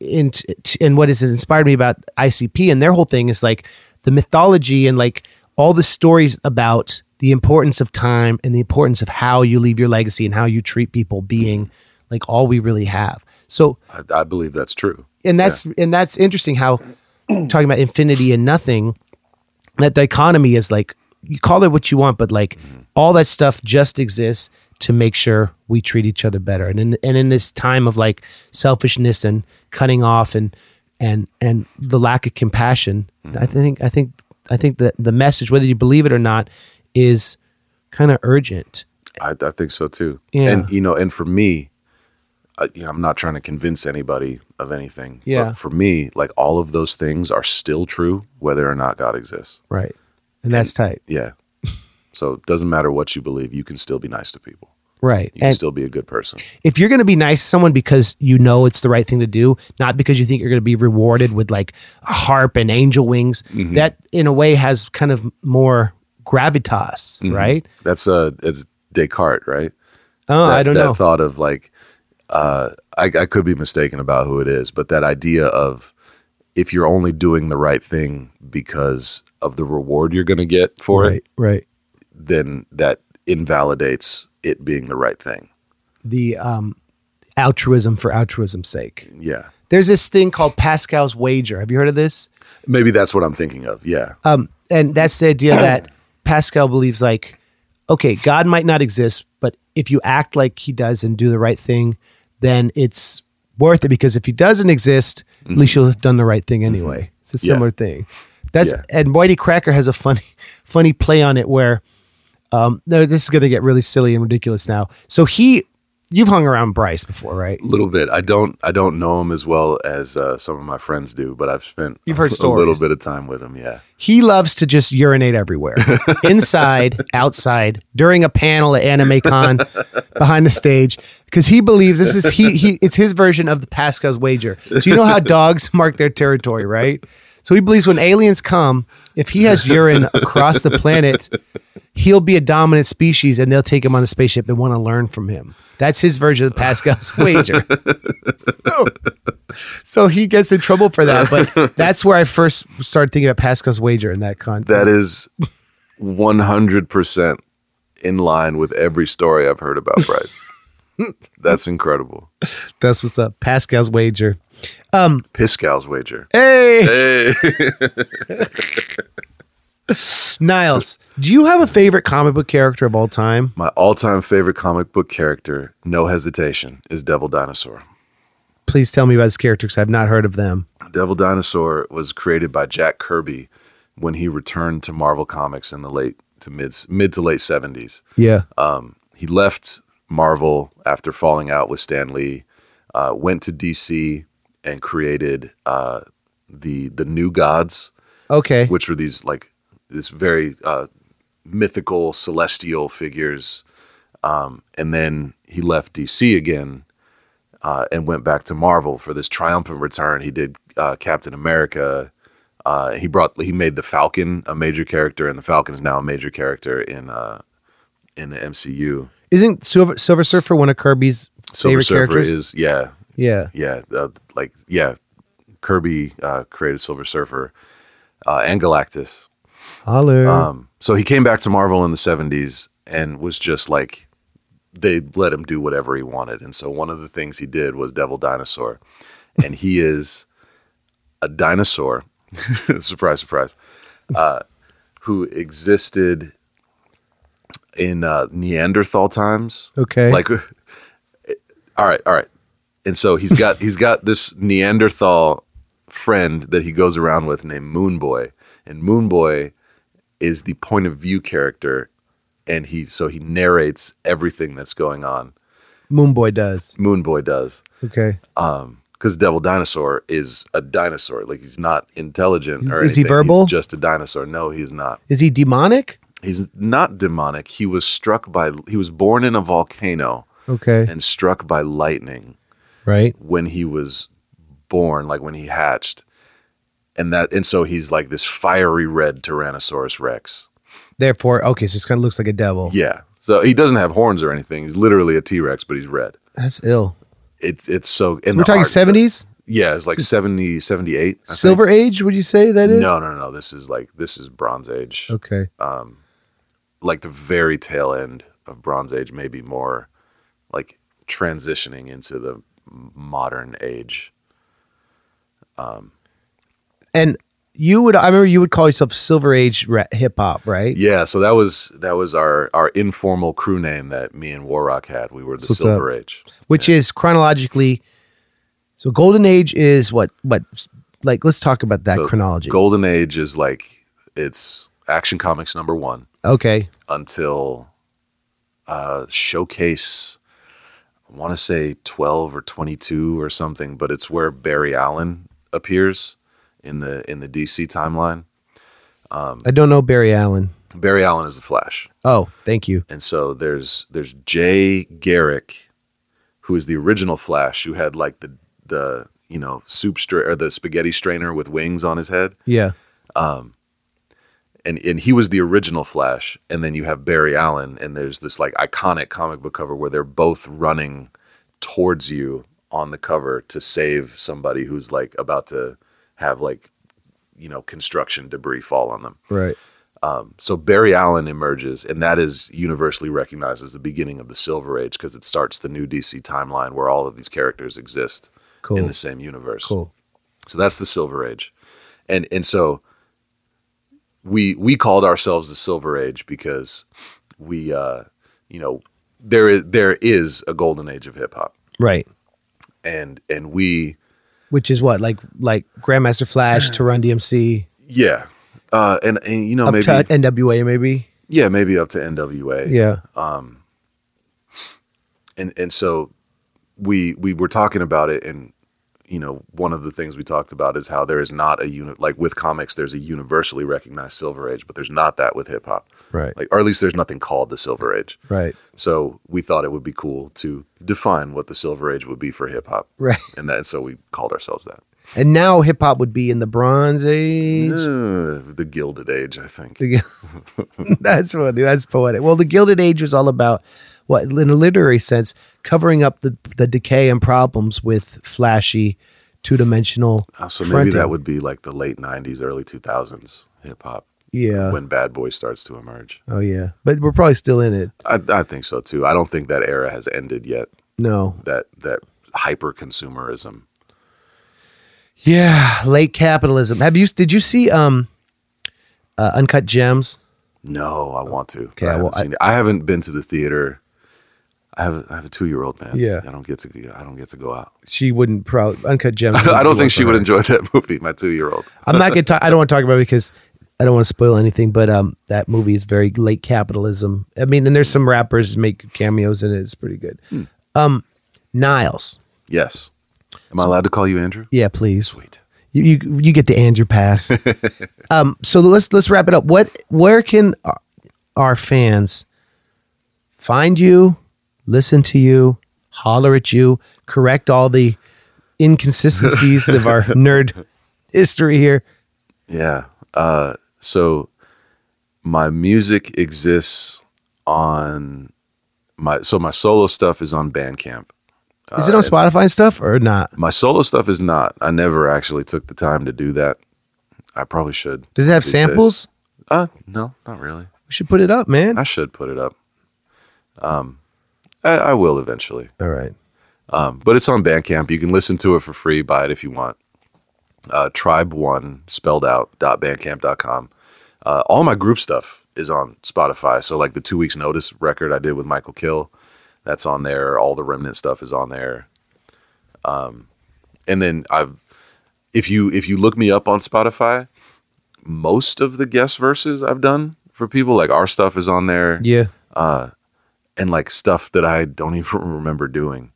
into and what has inspired me about ICP and their whole thing is like the mythology and like all the stories about the importance of time and the importance of how you leave your legacy and how you treat people being mm-hmm. like all we really have. So I, I believe that's true. And that's and that's interesting how talking about infinity and nothing that dichotomy is like you call it what you want but like mm-hmm. all that stuff just exists to make sure we treat each other better. And in, and in this time of like selfishness and cutting off and and and the lack of compassion i mm-hmm. think i think i think that the message whether you believe it or not is kind of urgent. I, I think so too. Yeah. And you know, and for me, uh, you know, I'm not trying to convince anybody of anything. Yeah. But for me, like all of those things are still true, whether or not God exists. right and that's tight Yeah. so it doesn't matter what you believe, you can still be nice to people. right You can and still be a good person. if you're going to be nice to someone because you know it's the right thing to do, not because you think you're going to be rewarded with like a harp and angel wings, Mm-hmm. that in a way has kind of more gravitas, Mm-hmm. right? That's uh it's Descartes, right? Oh, that, I don't that know. thought of like uh I, I could be mistaken about who it is, but that idea of if you're only doing the right thing because of the reward you're going to get for it, right, right. then that invalidates it being the right thing. The um, altruism for altruism's sake. Yeah. There's this thing called Pascal's wager. Have you heard of this? Maybe that's what I'm thinking of. Yeah. Um, and that's the idea that Pascal believes like, okay, God might not exist, but if you act like he does and do the right thing, then it's worth it because if he doesn't exist, at least you'll have done the right thing anyway. It's a Mm-hmm. Yeah. similar thing. That's Yeah. and Whitey Cracker has a funny, funny play on it where, um, no, this is going to get really silly and ridiculous now. So he, you've hung around Bryce before, right? A little bit. I don't I don't know him as well as uh, some of my friends do, but I've spent You've heard a little bit of time with him. Yeah. he loves to just urinate everywhere inside outside during a panel at AnimeCon, behind the stage because he believes this is he, he it's his version of the pascal's wager so you know how dogs mark their territory right so he believes when aliens come if he has urine across the planet he'll be a dominant species and they'll take him on the spaceship and want to learn from him that's his version of pascal's wager so, so he gets in trouble for that but that's where i first started thinking about pascal's wager in that context That is 100% in line with every story I've heard about Bryce. That's incredible. That's what's up. Pascal's wager. Um Pascal's wager. Hey, Hey. Niles, do you have a favorite comic book character of all time? My all-time favorite comic book character, no hesitation, is Devil Dinosaur. Please tell me about this character because I've not heard of them. Devil Dinosaur was created by Jack Kirby when he returned to Marvel Comics in the late to mid mid to late 70s. Yeah. Um, he left Marvel after falling out with Stan Lee, uh, went to DC and created uh, the the New Gods, Okay. which were these like this very uh, mythical celestial figures. Um, and then he left DC again uh, and went back to Marvel for this triumphant return. He did uh, Captain America, Uh, he brought he made the Falcon a major character, and the Falcon is now a major character in uh, in the MCU. Isn't Silver, Silver Surfer one of Kirby's Silver favorite Surfer characters? is yeah yeah. yeah uh, like yeah Kirby uh, created Silver Surfer uh, and Galactus. Holler. Um, so he came back to Marvel in the 70s and was just like, they let him do whatever he wanted. And so one of the things he did was Devil Dinosaur. And he is a dinosaur, surprise, surprise, uh, who existed in uh, Neanderthal times. okay. Like, all right, all right. And so he's got he's got this Neanderthal friend that he goes around with named Moon Boy, and Moon Boy is the point of view character, and he so he narrates everything that's going on. Moon Boy does. Moon Boy does Okay. Um, because Devil Dinosaur is a dinosaur. Like he's not intelligent or Is he verbal? He's just a dinosaur. No, he's not. Is he demonic? He's not demonic. He was struck by. He was born in a volcano Okay. and struck by lightning. right. when he was born, like when he hatched. And that and so he's like this fiery red Tyrannosaurus Rex. Therefore, okay, so this kind of looks like a devil. Yeah. So he doesn't have horns or anything. He's literally a T-Rex, but he's red. That's ill. It's it's so We're talking seventies, Yeah, it's like 70, 78. I think. Silver Age. Would you say that is? No, no, no. This is like this is Bronze Age. Okay. Um, Like the very tail end of Bronze Age, maybe more like transitioning into the modern age. Um, And you would, I remember you would call yourself Silver Age hip hop, right? Yeah, so that was that was our our informal crew name that me and Warrock had. We were the What's Silver Age. Which is chronologically. So Golden Age is what? What? Like, let's talk about that So chronology. Golden Age is like it's Action Comics number one okay. until uh, Showcase. I want to say twelve or twenty two or something, but it's where Barry Allen appears in the in the DC timeline. I don't know Barry Allen. Barry Allen is the Flash. Oh, thank you. And so there's there's Jay Garrick, who is the original Flash, who had like the the you know soup stra- or the spaghetti strainer with wings on his head, Yeah. And and he was the original Flash. And then you have Barry Allen, and there's this like iconic comic book cover where they're both running towards you on the cover to save somebody who's like about to have like you know construction debris fall on them. Right. Um, so Barry Allen emerges, and that is universally recognized as the beginning of the Silver Age because it starts the new DC timeline where all of these characters exist Cool. in the same universe. Cool. So that's the Silver Age, and and so we we called ourselves the Silver Age because we uh, you know there is there is a golden age of hip hop, Right. and and we Which is what? Like, like Grandmaster Flash to Run DMC yeah. Uh, and, and you know up maybe to NWA, maybe. yeah maybe up to NWA Yeah. um and and so we we were talking about it and you know one of the things we talked about is how there is not a unit like with comics there's a universally recognized silver age but there's not that with hip hop Right. like or at least there's nothing called the silver age Right. so we thought it would be cool to define what the silver age would be for hip hop Right. and that so we called ourselves that And now hip hop would be in the Bronze Age. Uh, the gilded age i think that's funny. That's poetic. Well, the Gilded Age was all about what, in a literary sense, covering up the the decay and problems with flashy, two dimensional. Uh, so maybe that would be like the late 90s early 2000s hip hop Yeah. when bad boy starts to emerge oh yeah. But we're probably still in it. I, I think so too i don't think that era has ended yet No. that that hyper consumerism. Yeah. Late capitalism. Have you? Did you see um, uh, Uncut Gems? No, I want to. Okay, I haven't, well, I- I haven't been to the theater. I have I have a two year old man. Yeah. I don't get to I don't get to go out. She wouldn't probably Uncut Gems. I don't think she would enjoy that movie. My two year old. I'm not gonna talk. I don't want to talk about it because I don't want to spoil anything. But um, that movie is very late capitalism. I mean, and there's some rappers make cameos in it. It's pretty good. Hmm. Um, Niles. Yes. Am I allowed to call you Andrew? Yeah, please. Sweet. You you, you get the Andrew pass. um, so let's let's wrap it up. What where can our fans find you, listen to you, holler at you, correct all the inconsistencies of our nerd history here? Yeah. Uh, so my music exists on my so my solo stuff is on Bandcamp. Is it on Spotify and stuff or not? My solo stuff is not. I never actually took the time to do that. I probably should. Does it have these days. samples? Uh, no, not really. We should put it up, man. I should put it up. Um, I, I will eventually. All right. Um, but it's on Bandcamp. You can listen to it for free. Buy it if you want. Uh, Tribe One spelled out dot bandcamp.com. Uh, all my group stuff is on Spotify. So like the two weeks notice record I did with Michael Kill, that's on there. All the remnant stuff is on there. Um, and then I've if you if you look me up on Spotify, most of the guest verses I've done for people like our stuff is on there Yeah. And like stuff that I don't even remember doing.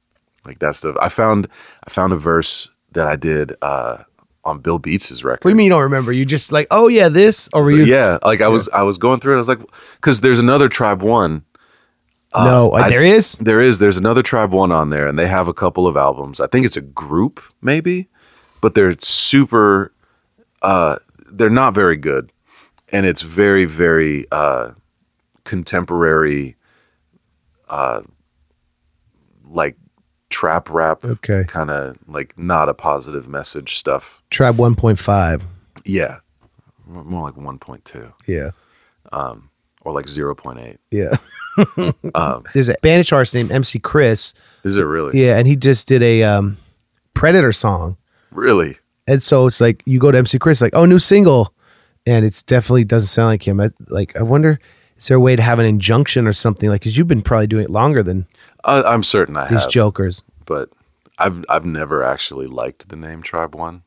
Like that stuff. I found I found a verse that I did uh on Bill Beats' record. What do you mean you don't remember? You just like, oh yeah, this or were So, you? yeah, like I was I was going through it. I was like, because there's another Tribe One. no, uh, I- there is. There is there's another Tribe One on there, and they have a couple of albums. I think it's a group, maybe, but they're super. uh They're not very good, and it's very very uh contemporary, uh like trap rap, Okay. kind of like not a positive message stuff. Trap 1.5. Yeah, more more like one point two Yeah. Um, or like zero point eight. Yeah. Um, There's a Spanish artist named MC Chris. Is it really? Yeah, and he just did a um, Predator song. Really? And so it's like you go to MC Chris, like, oh, new single, and it's definitely doesn't sound like him. I, like, I wonder, is there a way to have an injunction or something? Like, because you've been probably doing it longer than Uh, I'm certain I these have, jokers. but I've I've never actually liked the name Tribe One.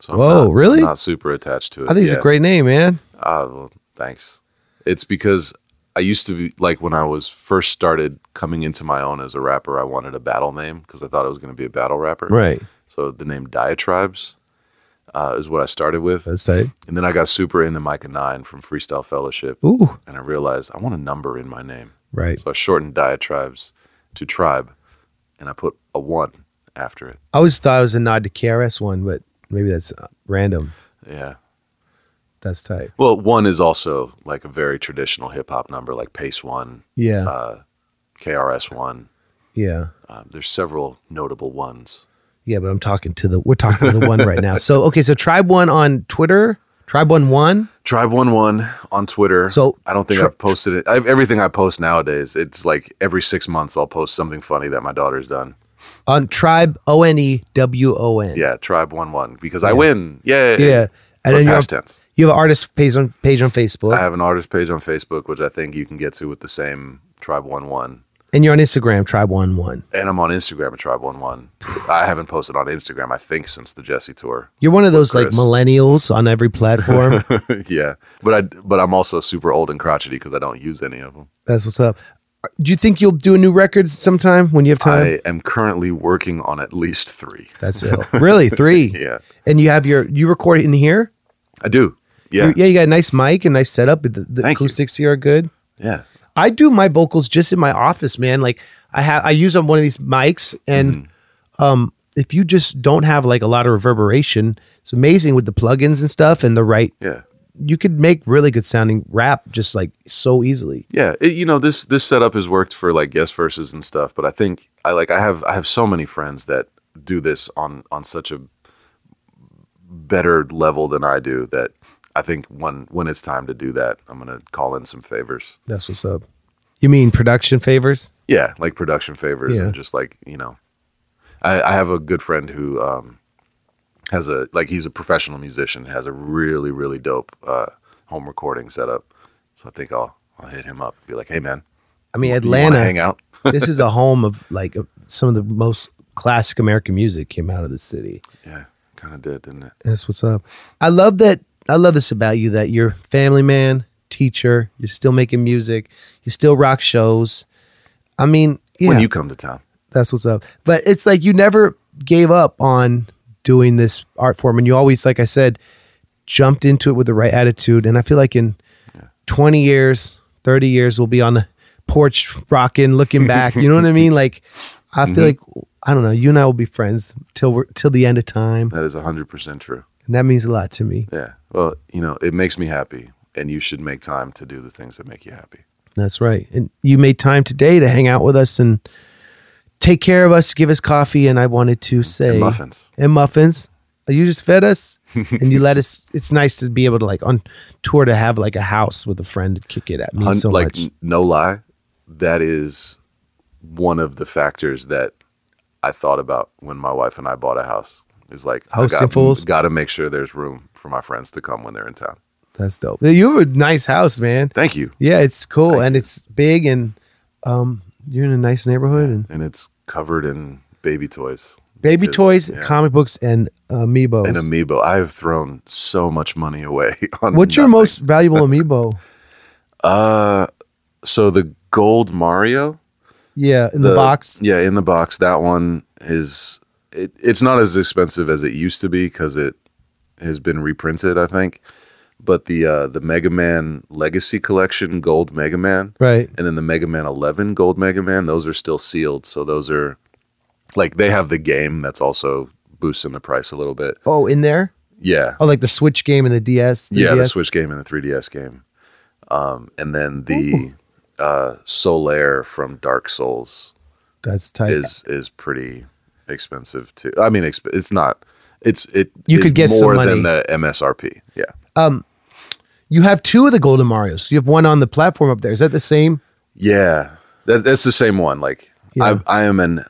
So I'm Whoa, not- really? Not super attached to it. I think it's yet. a great name, man. Uh, well, thanks. It's because I used to be like when I was first started coming into my own as a rapper. I wanted a battle name because I thought I was going to be a battle rapper. Right. So the name Diatribes uh, is what I started with, That's tight. and then I got super into Myka Nine from Freestyle Fellowship, Ooh, and I realized I want a number in my name. right. So I shortened Diatribes to Tribe, and I put a one after it. I always thought it was a nod to KRS One, but maybe that's uh, random. Yeah. That's tight. Well, one is also like a very traditional hip hop number, like Pace Won, Yeah. uh, KRS One. yeah. Um, there's several notable ones. Yeah, but I'm talking to the we're talking to the one right now. So okay, so Tribe One on Twitter, Tribe One One. Tribe One One on Twitter. So, I don't think tri- I've posted it. I've, everything I post nowadays, it's like every six months I'll post something funny that my daughter's done. On Tribe O N E W O N. Yeah, Tribe One One because I win. Yeah, Yeah. And then you have, past tense. you have an artist page on page on Facebook. I have an artist page on Facebook, which I think you can get to with the same Tribe One One. And you're on Instagram, Tribe One One. And I'm on Instagram at Tribe One One. I haven't posted on Instagram, I think, since the Jesse tour. You're one of those like millennials on every platform. yeah, but I but I'm also super old and crotchety because I don't use any of them. That's what's up. Do you think you'll do a new record sometime when you have time? I am currently working on at least three. That's it. Really, three. Yeah, And you have your you record in here. I do. Yeah, You- yeah. You got a nice mic and nice setup. The, the Thank you. acoustics here are good. yeah. I do my vocals just in my office, man. Like I have, I use on one of these mics, and Mm-hmm. um, if you just don't have like a lot of reverberation, it's amazing with the plugins and stuff and the right. Yeah. You could make really good sounding rap just like so easily. Yeah, it, you know this this setup has worked for like guest verses and stuff, but I think I like I have I have so many friends that do this on on such a better level than I do that I think when when it's time to do that, I'm gonna call in some favors. That's what's up. You mean production favors? Yeah, like production favors Yeah. and just like you know, I, I have a good friend who um, has a like he's a professional musician, has a really really dope uh, home recording setup. So I think I'll I'll hit him up, be like, hey man, I mean, Atlanta. hang out. this is a home of like some of the most classic American music came out of the city. Yeah, kind of did, didn't it? That's what's up. I love that. I love this about you that you're family man, teacher. You're still making music. You still rock shows. I mean, yeah, When you come to town, that's what's up. But it's like you never gave up on doing this art form, and you always, like I said, jumped into it with the right attitude. And I feel like in 20 years, 30 years, we'll be on the porch rocking, looking back. You know what I mean? Like, I feel mm-hmm. like I don't know. You and I will be friends till we're till the end of time. that is hundred percent true. And that means a lot to me. Yeah. Well, you know, it makes me happy, and you should make time to do the things that make you happy. That's right. And you made time today to hang out with us and take care of us, give us coffee. And I wanted to say And muffins. and muffins. Uh, you just fed us and you let us. It's nice to be able to like on tour to have like a house with a friend to kick it at me so like much. no lie, that is one of the factors that I thought about when my wife and I bought a house. Is like I got, fools? got to make sure there's room for my friends to come when they're in town. That's dope. You have a nice house, man. Thank you. Yeah, it's cool Thank and it's big and um, you're in a nice neighborhood and And it's covered in baby toys. baby Because, toys, yeah. comic books, and amiibos. and amiibo. I have thrown so much money away on. What's your most valuable amiibo? Uh, so the gold Mario, Yeah, in the, box. Yeah, in the box. That one is. It, it's not as expensive as it used to be because it has been reprinted. I think, but the uh, the Mega Man Legacy Collection Gold Mega Man, Right. and then the Mega Man 11 Gold Mega Man, those are still sealed. So those are like they have the game that's also boosting the price a little bit. Oh, in there? Yeah. Oh, like the Switch game and the DS. yeah, the Switch game and the 3DS game. Um, and then the uh, Solaire from Dark Souls That's tight. is is pretty expensive too. I mean, exp- it's not. It's it. You could get more than the MSRP. Yeah, Um, you have two of the Golden Marios. You have one on the platform up there. Is that the same? yeah. That, that's the same one. Like Yeah. I I am an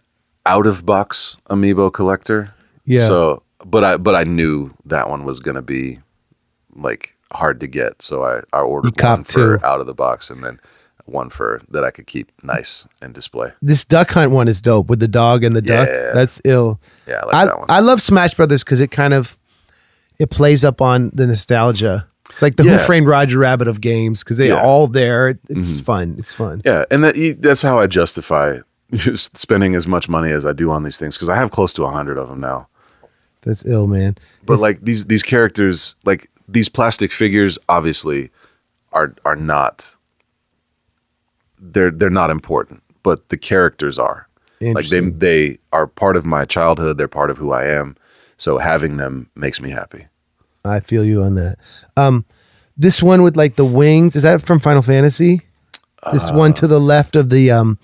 out of box amiibo collector. Yeah. So, but I but I knew that one was gonna be like hard to get, so I I ordered one for two. out of the box and then one for that I could keep nice and display. This Duck Hunt one is dope with the dog and the duck. Yeah. That's ill. Yeah, I like I, that one. I love Smash Brothers because it kind of it plays up on the nostalgia. It's like the Who Framed Roger Rabbit of games because they Yeah. Mm-hmm. all there. It's fun. It's fun. Yeah, and that, that's how I justify spending as much money as I do on these things because I have close to a hundred of them now. That's ill, man. But like these these characters, like these plastic figures, obviously are are not they're they're not important, but the characters are. Like they they are part of my childhood. They're part of who I am. So having them makes me happy. I feel you on that. Um, this one with like the wings is that from Final Fantasy? This one to the left of the um,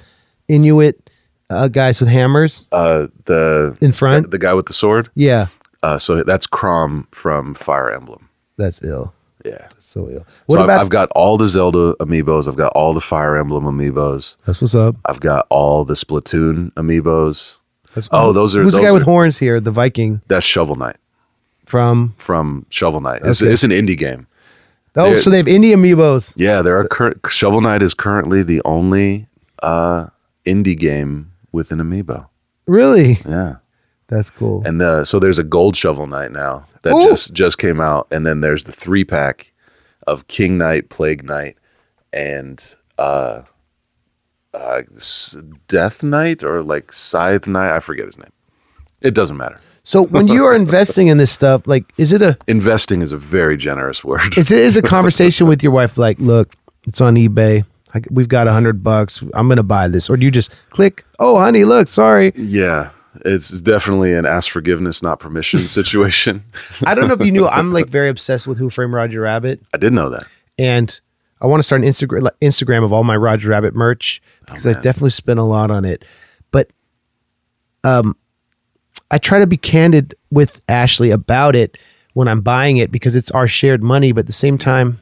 Inuit uh, guys with hammers Uh, the in front. the, the guy with the sword. yeah, Uh, so that's Chrom from Fire Emblem. that's ill. Yeah. That's so ill. What so about? I've, got all the Zelda amiibos. I've got all the Fire Emblem amiibos. that's what's up. I've got all the Splatoon amiibos. That's, Oh, those are- who's the those guy with horns here? The Viking That's Shovel Knight from. from Shovel Knight. It's, it's an indie game. Oh, They're- so they have indie amiibos. Yeah, there are cur- Shovel Knight is currently the only uh, indie game with an amiibo. Really? Yeah, That's cool. and uh, so there's a gold Shovel Knight now that Ooh. just just came out, and then there's the three pack of King Knight, Plague Knight, and uh, uh, Death Knight or like Scythe Knight. I forget his name. It doesn't matter. So when you are investing in this stuff, like, is it a Investing is a very generous word. is it is a conversation with your wife? Like, look, it's on eBay. I, we've got a hundred bucks. I'm gonna buy this, or do you just click? Oh, honey, look, sorry. yeah, it's definitely an ask forgiveness, not permission situation. I don't know if you knew. I'm like very obsessed with Who Framed Roger Rabbit, I did know that. and I want to start an Instagram Instagram of all my Roger Rabbit merch because I definitely spent a lot on it. But um, I try to be candid with Ashley about it when I'm buying it because it's our shared money. But at the same time,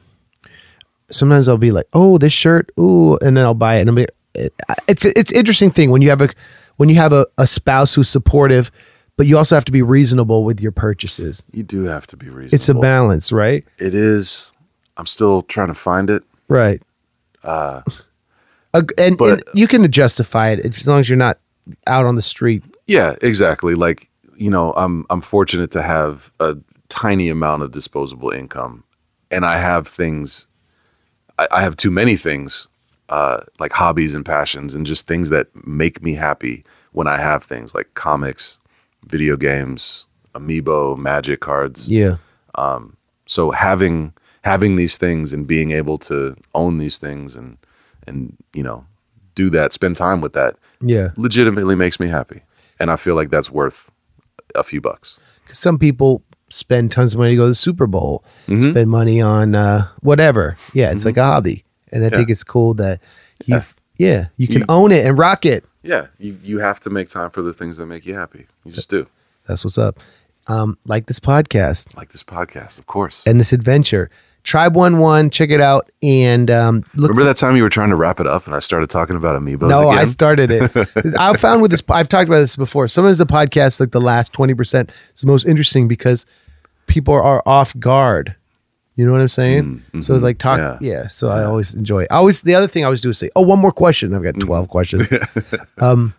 sometimes I'll be like, "Oh, this shirt, ooh," and then I'll buy it. And I'll be, it, it's it's interesting thing when you have a when you have a, a spouse who's supportive, but you also have to be reasonable with your purchases. You do have to be reasonable. It's a balance, right? It is. I'm still trying to find it. Right. Uh, and, and but- you can justify it as long as you're not out on the street. Yeah, exactly. Like you know, I'm I'm fortunate to have a tiny amount of disposable income, and I have things. I, I have too many things, uh, like hobbies and passions, and just things that make me happy when I have things like comics, video games, amiibo, magic cards. Yeah. so having having these things and being able to own these things and and you know do that spend time with that Yeah. legitimately makes me happy and i feel like that's worth a few bucks. Because some people spend tons of money to go to the Super Bowl, Mhm. spend money on uh, whatever. Yeah, it's like a hobby, and I. Yeah. think it's cool that you, Yeah. yeah, you can You- own it and rock it. Yeah, you you have to make time for the things that make you happy. You just do. That's what's up. Um, like this podcast Like this podcast, of course. and this adventure. Tribe One One, check it out and um, look. Remember that time you were trying to wrap it up and I started talking about amiibos no, again? I started it. I found with this. I've talked about this before. Sometimes the podcast, like the last twenty percent, is the most interesting because people are off guard. You know what I'm saying? So like talk, yeah. Mm, Yeah. so I always enjoy. It. I always the other thing I always do is say, "Oh, one more question." I've got 12 questions. um,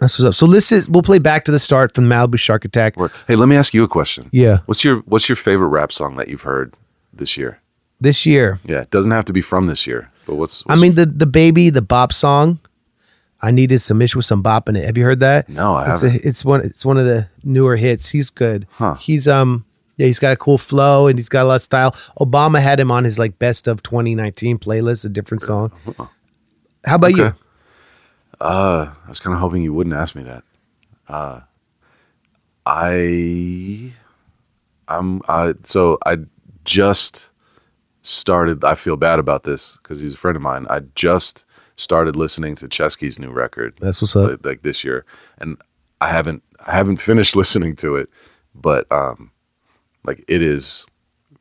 that's what's up. So this is we'll play back to the start from Malibu Shark Attack. Hey, let me ask you a question. Yeah, What's your What's your favorite rap song that you've heard this year? this year. Yeah, it doesn't have to be from this year, but what's, I mean the the baby the bop song. I needed some ish with some bop in it. Have you heard that? No, I it's haven't. A, it's one. It's one of the newer hits. He's good. Huh. He's um yeah he's got a cool flow and he's got a lot of style. Obama had him on his like best of 2019 playlist, a different song. How about you? Uh, I was kind of hoping you wouldn't ask me that. Uh, I, I'm, I, so I just started, I feel bad about this because he's a friend of mine. I just started listening to Ceschi's new record That's what's up. like, like this year. And I haven't, I haven't finished listening to it, but, um, like it is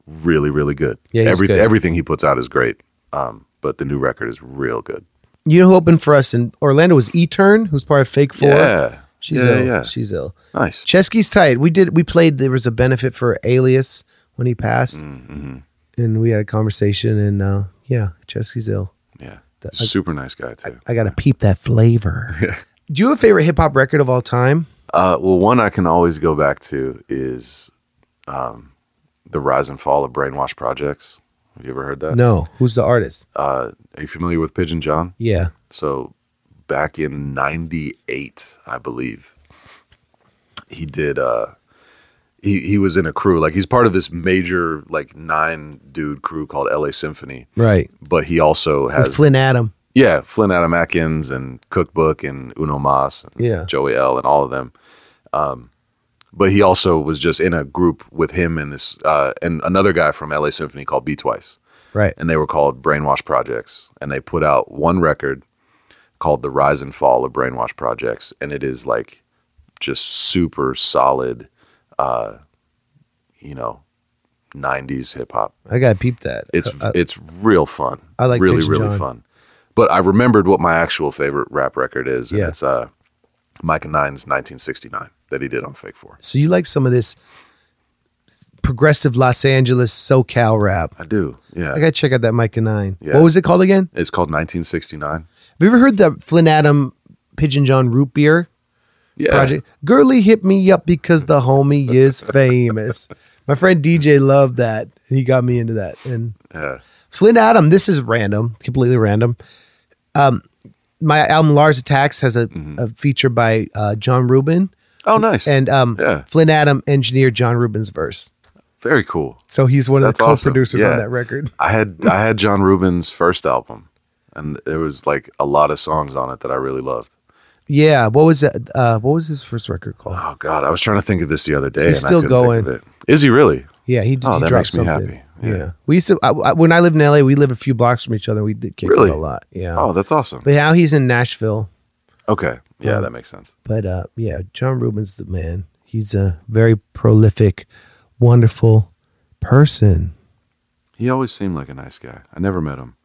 really, really good. Yeah, Every, good. everything he puts out is great. Um, but the new record is real good. You know who opened for us in Orlando was E Turn, who's part of Fake Four. Yeah. She's yeah, ill. yeah. She's ill. Nice. Ceschi's tight. We did. We played. There was a benefit for Alias when he passed, Mm-hmm. and we had a conversation. And uh, yeah, Ceschi's ill. Yeah. That- Super nice guy too. I got to peep that flavor. Do you have a favorite hip hop record of all time? Uh, well, one I can always go back to is um, the rise and fall of Brainwash Projects. Have you ever heard that? No. Who's the artist? Uh, are you familiar with Pigeon John? Yeah. So back in '98, I believe, he did. Uh, he he was in a crew like he's part of this major like nine dude crew called L.A. Symphony, Right. but he also With has Flynn Adam. Yeah, Flynn Adam Atkins and Cookbook and Uno Mas and Yeah. Joey L and all of them. Um, but he also was just in a group with him and this uh, and another guy from LA Symphony called B Twice, Right. and they were called Brainwash Projects, and they put out one record called The Rise and Fall of Brainwash Projects, and it is like just super solid, uh, you know, '90s hip hop. I got to peep that. It's Uh, it's real fun. I like really really John. fun. But I remembered what my actual favorite rap record is, and Yeah. it's uh, Myka Nine's 1969 that he did on Fake Four. so you like some of this progressive Los Angeles SoCal rap? I do, yeah. I got to check out that Myka Nine. Yeah. What was it called again? it's called 1969. Have you ever heard the Flynn Adam Pigeon John root beer Yeah, project? Girlie hit me up because the homie is famous. My friend DJ loved that, and he got me into that. And yeah. Flynn Adam, this is random, completely random. Um, my album Lars Attacks has a, Mm-hmm. a feature by uh, John Reuben, Oh, nice. and um, Yeah. Flynn Adam engineered John Reuben's verse, very cool. so he's one of That's the awesome. co-producers Yeah. on that record. I had I had John Reuben's first album, and there was like a lot of songs on it that I really loved. Yeah, what was that? Uh, what was his first record called? Oh God, I was trying to think of this the other day. He's still couldn't think of going. it. Is he really? Yeah, he, Oh, he that makes me something. happy. Yeah. Yeah. we used to I, I- when I lived in LA, we lived a few blocks from each other. We did kick Really? a lot. Yeah, Oh, that's awesome. but now he's in Nashville. Okay, yeah, Um, that makes sense. But uh, yeah, John Reuben's the man. He's a very prolific, wonderful person. He always seemed like a nice guy. I never met him.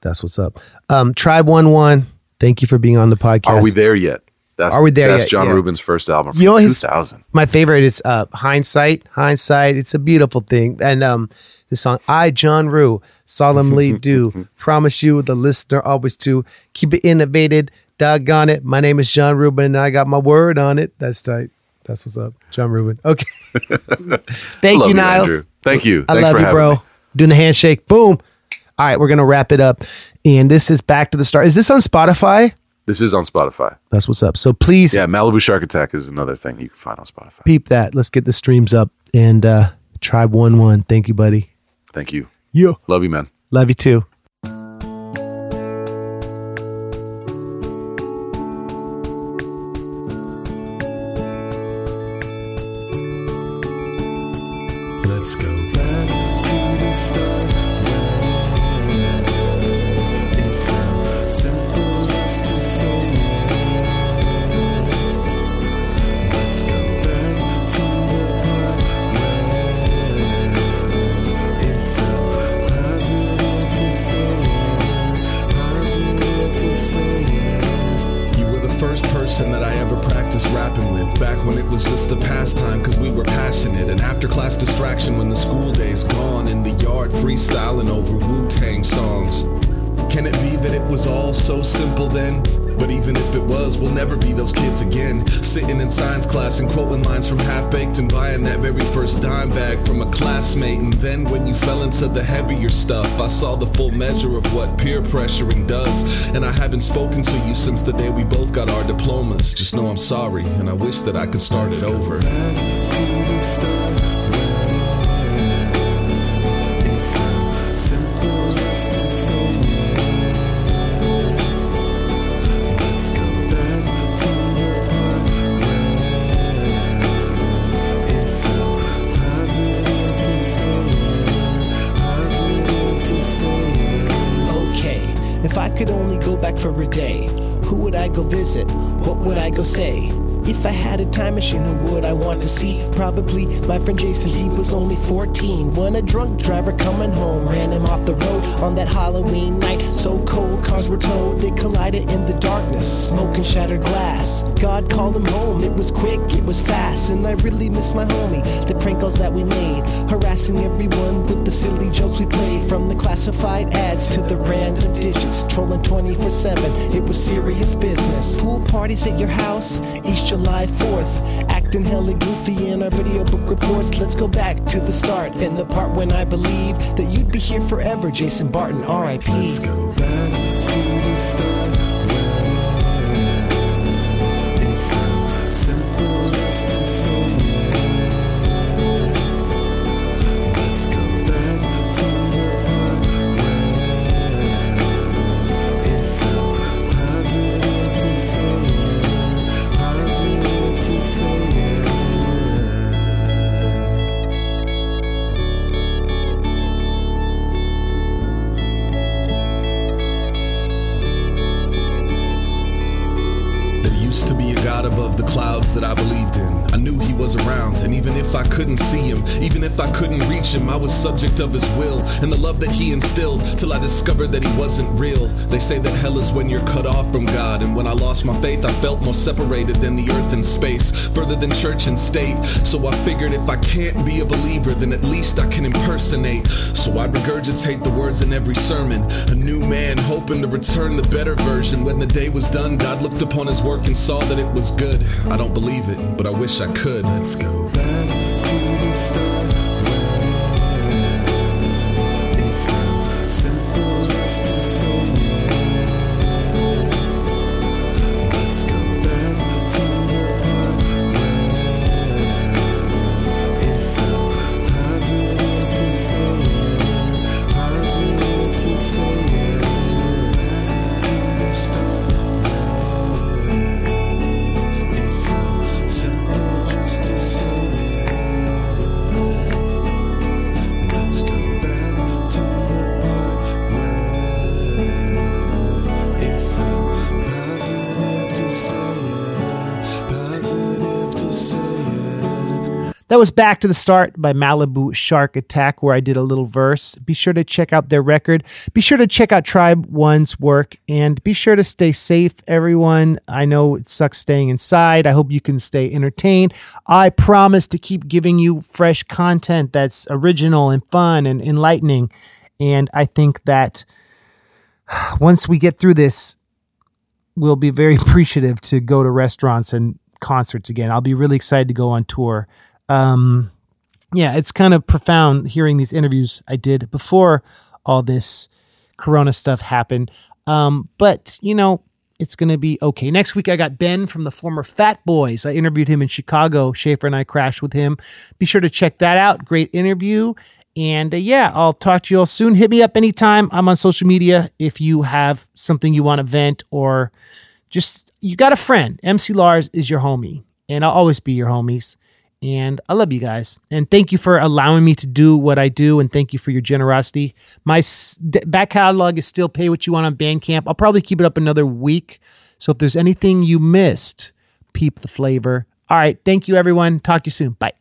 That's what's up. Um, Tribe One One. Thank you for being on the podcast. Are we there yet? That's, Are we there That's yet? John Yeah. Reuben's first album from You know his- 2000. My favorite is uh, Hindsight. Hindsight. It's a beautiful thing. And um, the song I, John Rue, solemnly do promise you, the listener, always to keep it innovated. Doggone it. My name is John Reuben and I got my word on it. That's tight. That's what's up. John Reuben. Okay. Thank you, Niles. Andrew. Thank you. I Thanks love you, bro. me. Doing the handshake. Boom. All right, we're gonna wrap it up. And this is back to the start. Is this on Spotify? This is on Spotify. That's what's up. So please Yeah, Malibu Shark Attack is another thing you can find on Spotify. peep that. Let's get the streams up. And uh Tribe One One. Thank you, buddy. Thank you. Yo. Love you, man. Love you too. Those kids again. Sitting in science class and quoting lines from Half Baked and buying that very first dime bag from a classmate. And then when you fell into the heavier stuff, I saw the full measure of what peer pressuring does. And I haven't spoken to you since the day we both got our diplomas. Just know I'm sorry, and I wish that I could start it over. I go visit? What would I go say? If I had a time machine, who would I want to see? Probably my friend Jason, he was only 14. When a drunk driver coming home ran him off the road on that Halloween night. So cold, cars were towed, they collided in the darkness, smoke and shattered glass. God called him home, it was quick, it was fast, and I really miss my homie. The prank calls that we made, harassing everyone with the silly jokes we played. From the classified ads to the random digits, trolling 24 7, it was serious business. Pool parties at your house, East July 4th, acting hella goofy in our video book reports. Let's go back to the start and the part when I believe that you'd be here forever, Jason Barton, RIP. Let's go back to the start used to be a God above the clouds that I believed in. I knew he was around, and even if I couldn't see him, even if I couldn't reach him, I was subject of his will and the love that he instilled till I discovered that he wasn't real. They say that hell is when you're cut off from God, and when I lost my faith, I felt more separated than the earth and space, further than church and state. So I figured if I can't be a believer, then at least I can impersonate. So I regurgitate the words in every sermon. A new man hoping to return the better version. When the day was done, God looked upon his work and saw that it was good. I don't believe it, but I wish I could. Let's go back was Back to the Start by Malibu Shark Attack, where I did a little verse. Be sure to check out their record. Be sure to check out Tribe One's work and be sure to stay safe, everyone. I know it sucks staying inside. I hope you can stay entertained. I promise to keep giving you fresh content that's original and fun and enlightening. And I think that once we get through this, we'll be very appreciative to go to restaurants and concerts again. I'll be really excited to go on tour. Um, yeah, it's kind of profound hearing these interviews I did before all this Corona stuff happened. Um, but you know, it's going to be okay. Next week, I got Ben from the former Fat Boys. I interviewed him in Chicago. Schaffer and I crashed with him. Be sure to check that out. Great interview. And uh, yeah, I'll talk to you all soon. Hit me up anytime. I'm on social media if you have something you want to vent or just you got a friend. MC Lars is your homie, and I'll always be your homies. And I love you guys. And thank you for allowing me to do what I do. And thank you for your generosity. My back catalog is still pay what you want on Bandcamp. I'll probably keep it up another week. So if there's anything you missed, peep the flavor. All right. Thank you, everyone. Talk to you soon. Bye.